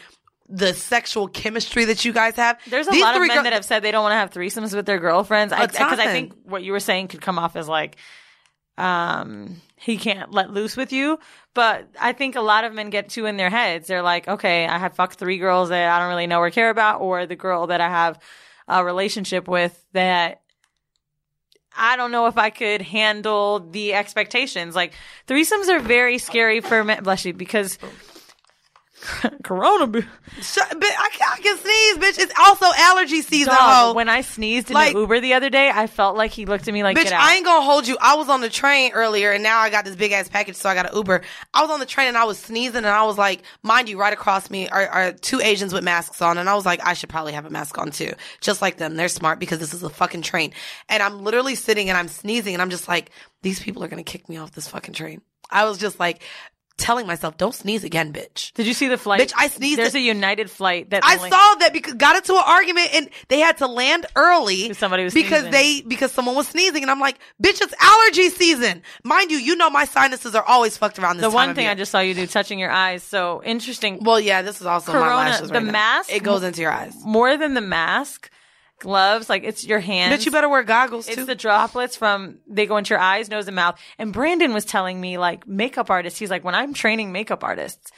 the sexual chemistry that you guys have. There's a These lot of men girl- that have said they don't want to have threesomes with their girlfriends. Because I, ton. think what you were saying could come off as like, um, he can't let loose with you. But I think a lot of men get two in their heads. They're like, okay, I have fucked three girls that I don't really know or care about, or the girl that I have a relationship with that I don't know if I could handle the expectations. Like threesomes are very scary for men, bless you, because Corona. but I, can- I can sneeze, bitch. It's also allergy season, Dog, ho. when I sneezed in Like- the Uber the other day, I felt like he looked at me like, Bitch, "Get out." I ain't gonna hold you. I was on the train earlier and now I got this big ass package, so I got an Uber. I was on the train and I was sneezing and I was like, mind you, right across me are, are two Asians with masks on. And I was like, I should probably have a mask on too. Just like them. They're smart because this is a fucking train. And I'm literally sitting and I'm sneezing and I'm just like, these people are gonna kick me off this fucking train. I was just like telling myself, don't sneeze again, bitch. Did you see the flight? Bitch, I sneezed There's a United flight that I only- saw that because got into an argument and they had to land early. Somebody was because sneezing. they because someone was sneezing and I'm like, bitch, it's allergy season. Mind you, you know my sinuses are always fucked around this. The one thing year. I just saw you do, touching your eyes. So interesting. well, yeah, this is also my Corona, lashes. the now. mask- it goes into your eyes. More than the mask, gloves, like it's your hands. But you better wear goggles It's too. the droplets from they go into your eyes, nose, and mouth. And Brandon was telling me, like makeup artists, he's like, when I'm training makeup artists,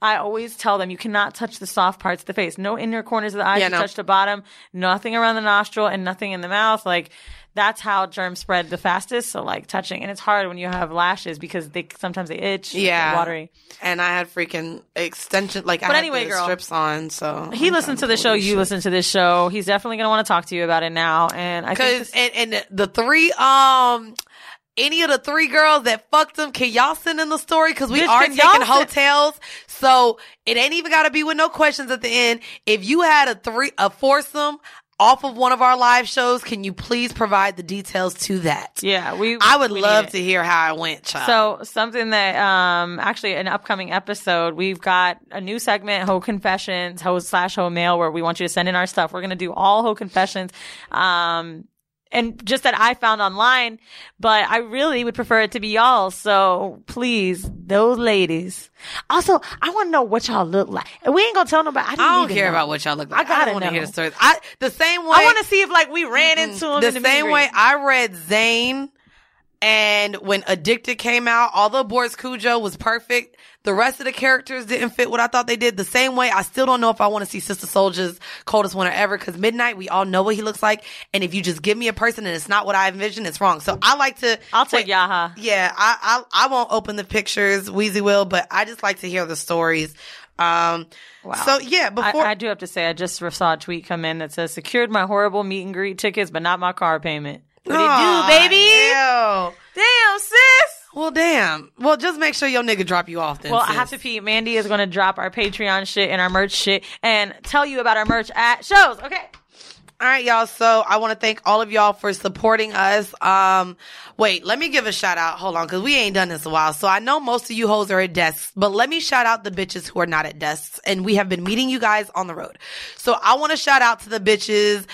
I always tell them you cannot touch the soft parts of the face. No inner corners of the eyes. Yeah, you no. touch the bottom. Nothing around the nostril and nothing in the mouth. Like that's how germs spread the fastest. So like touching, and it's hard when you have lashes because they sometimes they itch. yeah, watery. And I had freaking extension, like But had anyway, girl. strips on. So He listened to the show. You listened to this show. He's definitely to want to talk to you about it now. And I Cause this- and, and the three um any of the three girls that fucked them, can y'all send in the story? Cause we Bitch, are taking send- hotels. So it ain't even gotta be with no questions at the end. If you had a three a foursome off of one of our live shows, can you please provide the details to that? yeah, we. I would we love to hear how it went, child. So something that um actually an upcoming episode we've got a new segment Ho Confessions Ho slash Ho Mail where we want you to send in our stuff. We're gonna do all Ho Confessions. Um and just that I found online, but I really would prefer it to be y'all. So please, those ladies. Also, I want to know what y'all look like. And we ain't gonna tell nobody. I, don't, I don't care know. about what y'all look like. I, gotta don't want to hear the stories. I the same way I want to see if like we ran into them the in the same way. I read Zane and when Addicted came out, although Boris Kodjoe was perfect, the rest of the characters didn't fit what I thought they did. The same way, I still don't know if I want to see Sister Souljah's Coldest Winter Ever because Midnight, we all know what he looks like. And if you just give me a person and it's not what I envision, it's wrong. So I like to. I'll take wait, Yaha. Yeah, I, I I won't open the pictures, Weezy will, but I just like to hear the stories Um, Wow. So yeah, before I, I do have to say, I just saw a tweet come in that says secured my horrible meet and greet tickets, but not my car payment. What it Aw, do, baby? ew. Damn, sis. Well, damn. Well, just make sure your nigga drop you off then. Well, I have to pee. Mandy is going to drop our Patreon shit and our merch shit and tell you about our merch at shows. Okay. All right, y'all. So I want to thank all of y'all for supporting us. Um, wait, let me give a shout out. Hold on, because we ain't done this a while. So I know most of you hoes are at desks, but let me shout out the bitches who are not at desks. And we have been meeting you guys on the road. So I want to shout out to the bitches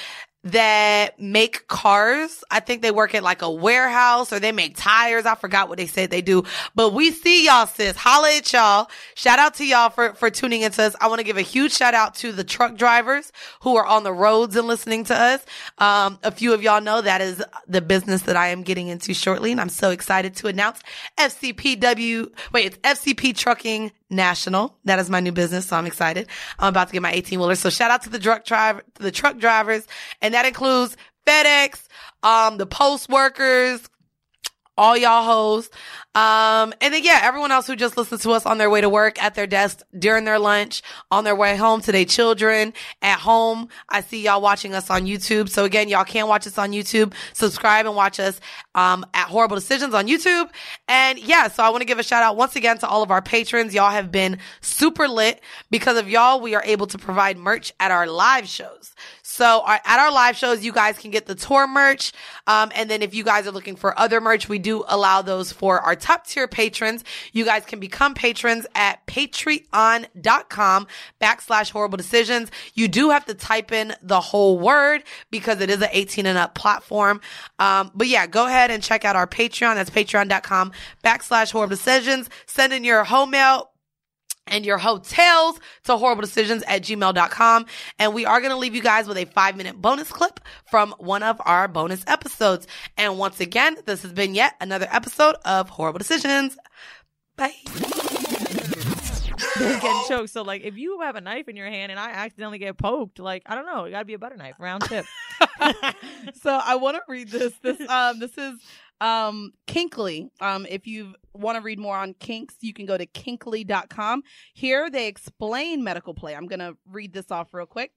that make cars. I think they work at like a warehouse or they make tires. I forgot what they said they do, but we see y'all, sis. Holla at y'all. Shout out to y'all for, for tuning into us. I want to give a huge shout out to the truck drivers who are on the roads and listening to us. Um, a few of y'all know that is the business that I am getting into shortly. And I'm so excited to announce FCPW. Wait, it's FCP Trucking National. That is my new business, so I'm excited. I'm about to get my 18 wheeler. So shout out to the truck driver, the truck drivers, and that includes FedEx, um, the post workers, all y'all hoes. Um, and then yeah, everyone else who just listens to us on their way to work, at their desk, during their lunch, on their way home to their children, at home. I see y'all watching us on YouTube. So again, y'all can watch us on YouTube. Subscribe and watch us, um, at Horrible Decisions on YouTube. And yeah, so I want to give a shout out once again to all of our patrons. Y'all have been super lit. Because of y'all, we are able to provide merch at our live shows. So our, at our live shows, you guys can get the tour merch. Um, and then if you guys are looking for other merch, we do allow those for our top tier patrons. You guys can become patrons at patreon.com backslash horrible decisions. You do have to type in the whole word because it is an 18 and up platform. Um, but yeah, go ahead and check out our Patreon. That's patreon.com backslash horrible decisions. Send in your home mail and your hotels to horrible decisions at gmail.com. And we are going to leave you guys with a five minute bonus clip from one of our bonus episodes. And once again, this has been yet another episode of horrible decisions. Bye. They Getting choked. So, like, if you have a knife in your hand and I accidentally get poked, like, I don't know, it got to be a butter knife, round tip. so I want to read this. This um this is um Kinkly. Um if you want to read more on kinks, you can go to kinkly.com. Here they explain medical play. I'm going to read this off real quick.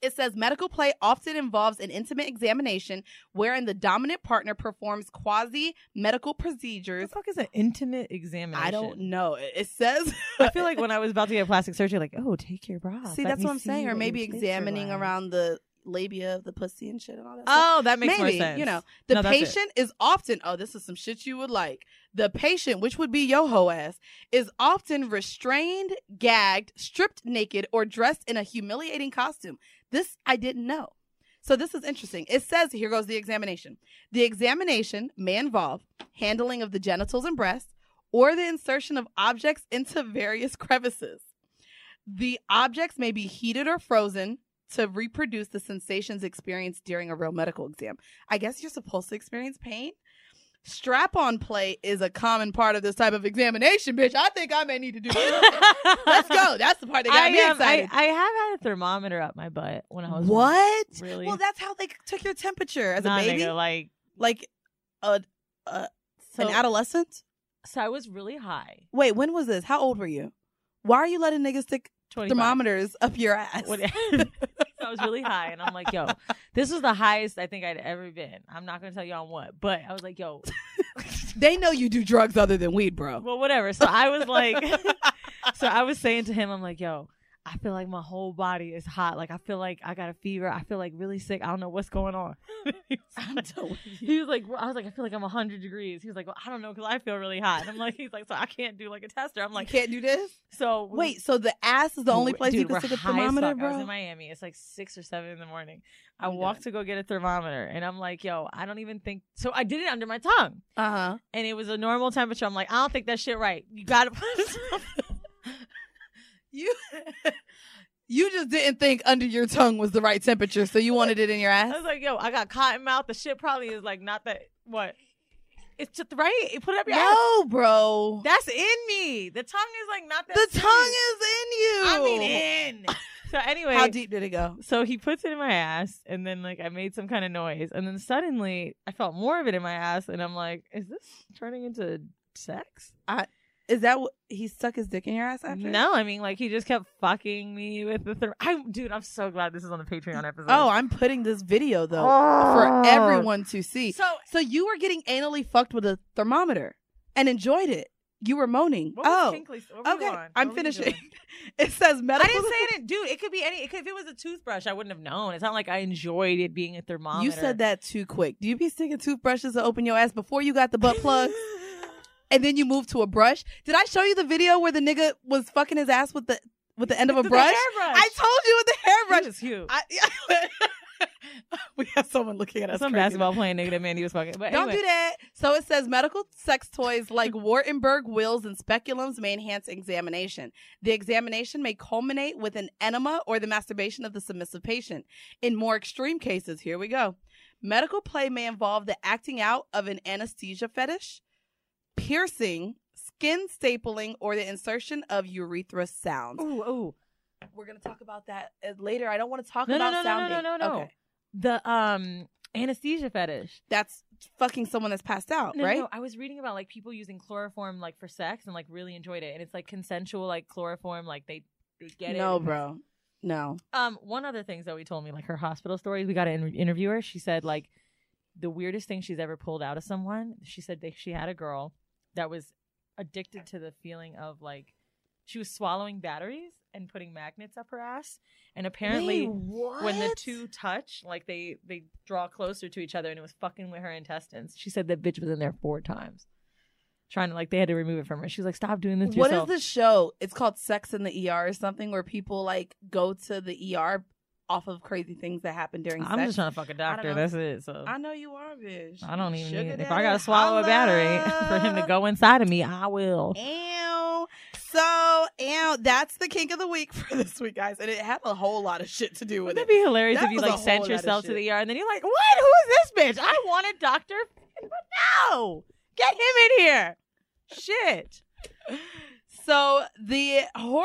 It says medical play often involves an intimate examination wherein the dominant partner performs quasi medical the procedures. fuck is an intimate examination? I don't know. It says I feel like when I was about to get plastic surgery, like, oh, take your bra. See, Let that's what I'm saying. Or maybe your tits are examining around the labia of the pussy and shit and all that. stuff. Oh, that makes Maybe, more sense. You know, the No, patient is often, oh, this is some shit you would like. The patient, which would be yo ho ass, is often restrained, gagged, stripped naked, or dressed in a humiliating costume. This I didn't know. So this is interesting. It says, here goes the examination. The examination may involve handling of the genitals and breasts or the insertion of objects into various crevices. The objects may be heated or frozen to reproduce the sensations experienced during a real medical exam. I guess you're supposed to experience pain. Strap on play is a common part of this type of examination, bitch. I think I may need to do this. Let's go. That's the part that got I, me excited. I, I have had a thermometer up my butt when I was what? Really? Well, that's how they took your temperature as Nah, a baby, nigga, like like a, a so. an adolescent. so I was really high. Wait, when was this? How old were you? Why are you letting niggas stick 25. thermometers up your ass? I was really high, and I'm like, yo, this was the highest I think I'd ever been. I'm not gonna tell you on what, but I was like, yo, they know you do drugs other than weed, bro. well, whatever. So I was like, so I was saying to him, I'm like, yo, I feel like my whole body is hot. Like I feel like I got a fever. I feel like really sick. I don't know what's going on. he, was I'm like, you. he was like, I was like, I feel like I'm 100 degrees. He was like, well, I don't know, cause I feel really hot. And I'm like, he's like, so I can't do like a tester. I'm Like, like, can't do this. so Wait, so the ass is the only Dude, place you can stick a thermometer, fuck. I was in Miami. It's like six or seven in the morning. I I'm walked to go get a thermometer, and I'm like, "Yo, I don't even think." So I did it under my tongue, Uh huh. and it was a normal temperature. I'm like, "I don't think that shit right. You gotta put it." You you just didn't think under your tongue was the right temperature, so you wanted it in your ass. I was like, "Yo, I got cotton mouth. The shit probably is like not that what." It's just right. It put it up your ass. No, bro. That's in me. The tongue is like not that. the serious. tongue is in you. I mean, in. So anyway, How deep did it go? So he puts it in my ass, and then like I made some kind of noise, and then suddenly I felt more of it in my ass, and I'm like, "Is this turning into sex?" I- Is that what he stuck his dick in your ass after? No, I mean like he just kept fucking me with the. Therm- I'm dude. I'm so glad this is on the Patreon episode. Oh, I'm putting this video though Oh. for everyone to see. so So you were getting anally fucked with a thermometer and enjoyed it. You were moaning. oh, Kinkly- okay. I'm What were you finishing. it says medical. I didn't say it, dude. It could be any. It could, if it was a toothbrush, I wouldn't have known. It's not like I enjoyed it being a thermometer. You said that too quick. Do you be sticking toothbrushes to open your ass before you got the butt plugs? and then you move to a brush. Did I show you the video where the nigga was fucking his ass with the with the end of a The brush? hairbrush. I told you with the hairbrush. He was cute. I, we have someone looking at us. Some crazy basketball playing nigga that Mandy was fucking. But Don't anyway. do that. So it says medical sex toys like Wartenberg wheels and speculums may enhance examination. The examination may culminate with an enema or the masturbation of the submissive patient. In more extreme cases, here we go. Medical play may involve the acting out of an anesthesia fetish, piercing, skin stapling, or the insertion of urethra sounds. Ooh, ooh. We're gonna talk about that uh, later. I don't want to talk No, no, about no, no, no, sounding. no, no, no. Okay. The um anesthesia fetish. That's fucking someone that's passed out, No, no, right? no, I was reading about like people using chloroform like for sex and like really enjoyed it, and it's like consensual like chloroform, like they get it. no, bro. No. Um, one other thing Zoe told me, like her hospital stories. We got in- interview her. She said like the weirdest thing she's ever pulled out of someone. She said that she had a girl that was addicted to the feeling of like she was swallowing batteries and putting magnets up her ass, and apparently when the two touch, like they they draw closer to each other, and it was fucking with her intestines. She said that bitch was in there four times, trying to like they had to remove it from her. She was like, "Stop doing this to What is yourself." the show? It's called Sex in the ER or something where people like go to the ER off of crazy things that happen during I'm sex. just trying to fuck a doctor. That's it. So I know you are, bitch. I don't even Sugar need. If I gotta swallow a battery for him to go inside of me, I will. Ew. So, ew, that's the kink of the week for this week, guys. And it had a whole lot of shit to do with Wouldn't it. that be hilarious That if you like sent whole lot of yourself to the ER and then you're like, "What? Who is this bitch? I wanted Doctor. No, get him in here." Shit. So, the horror.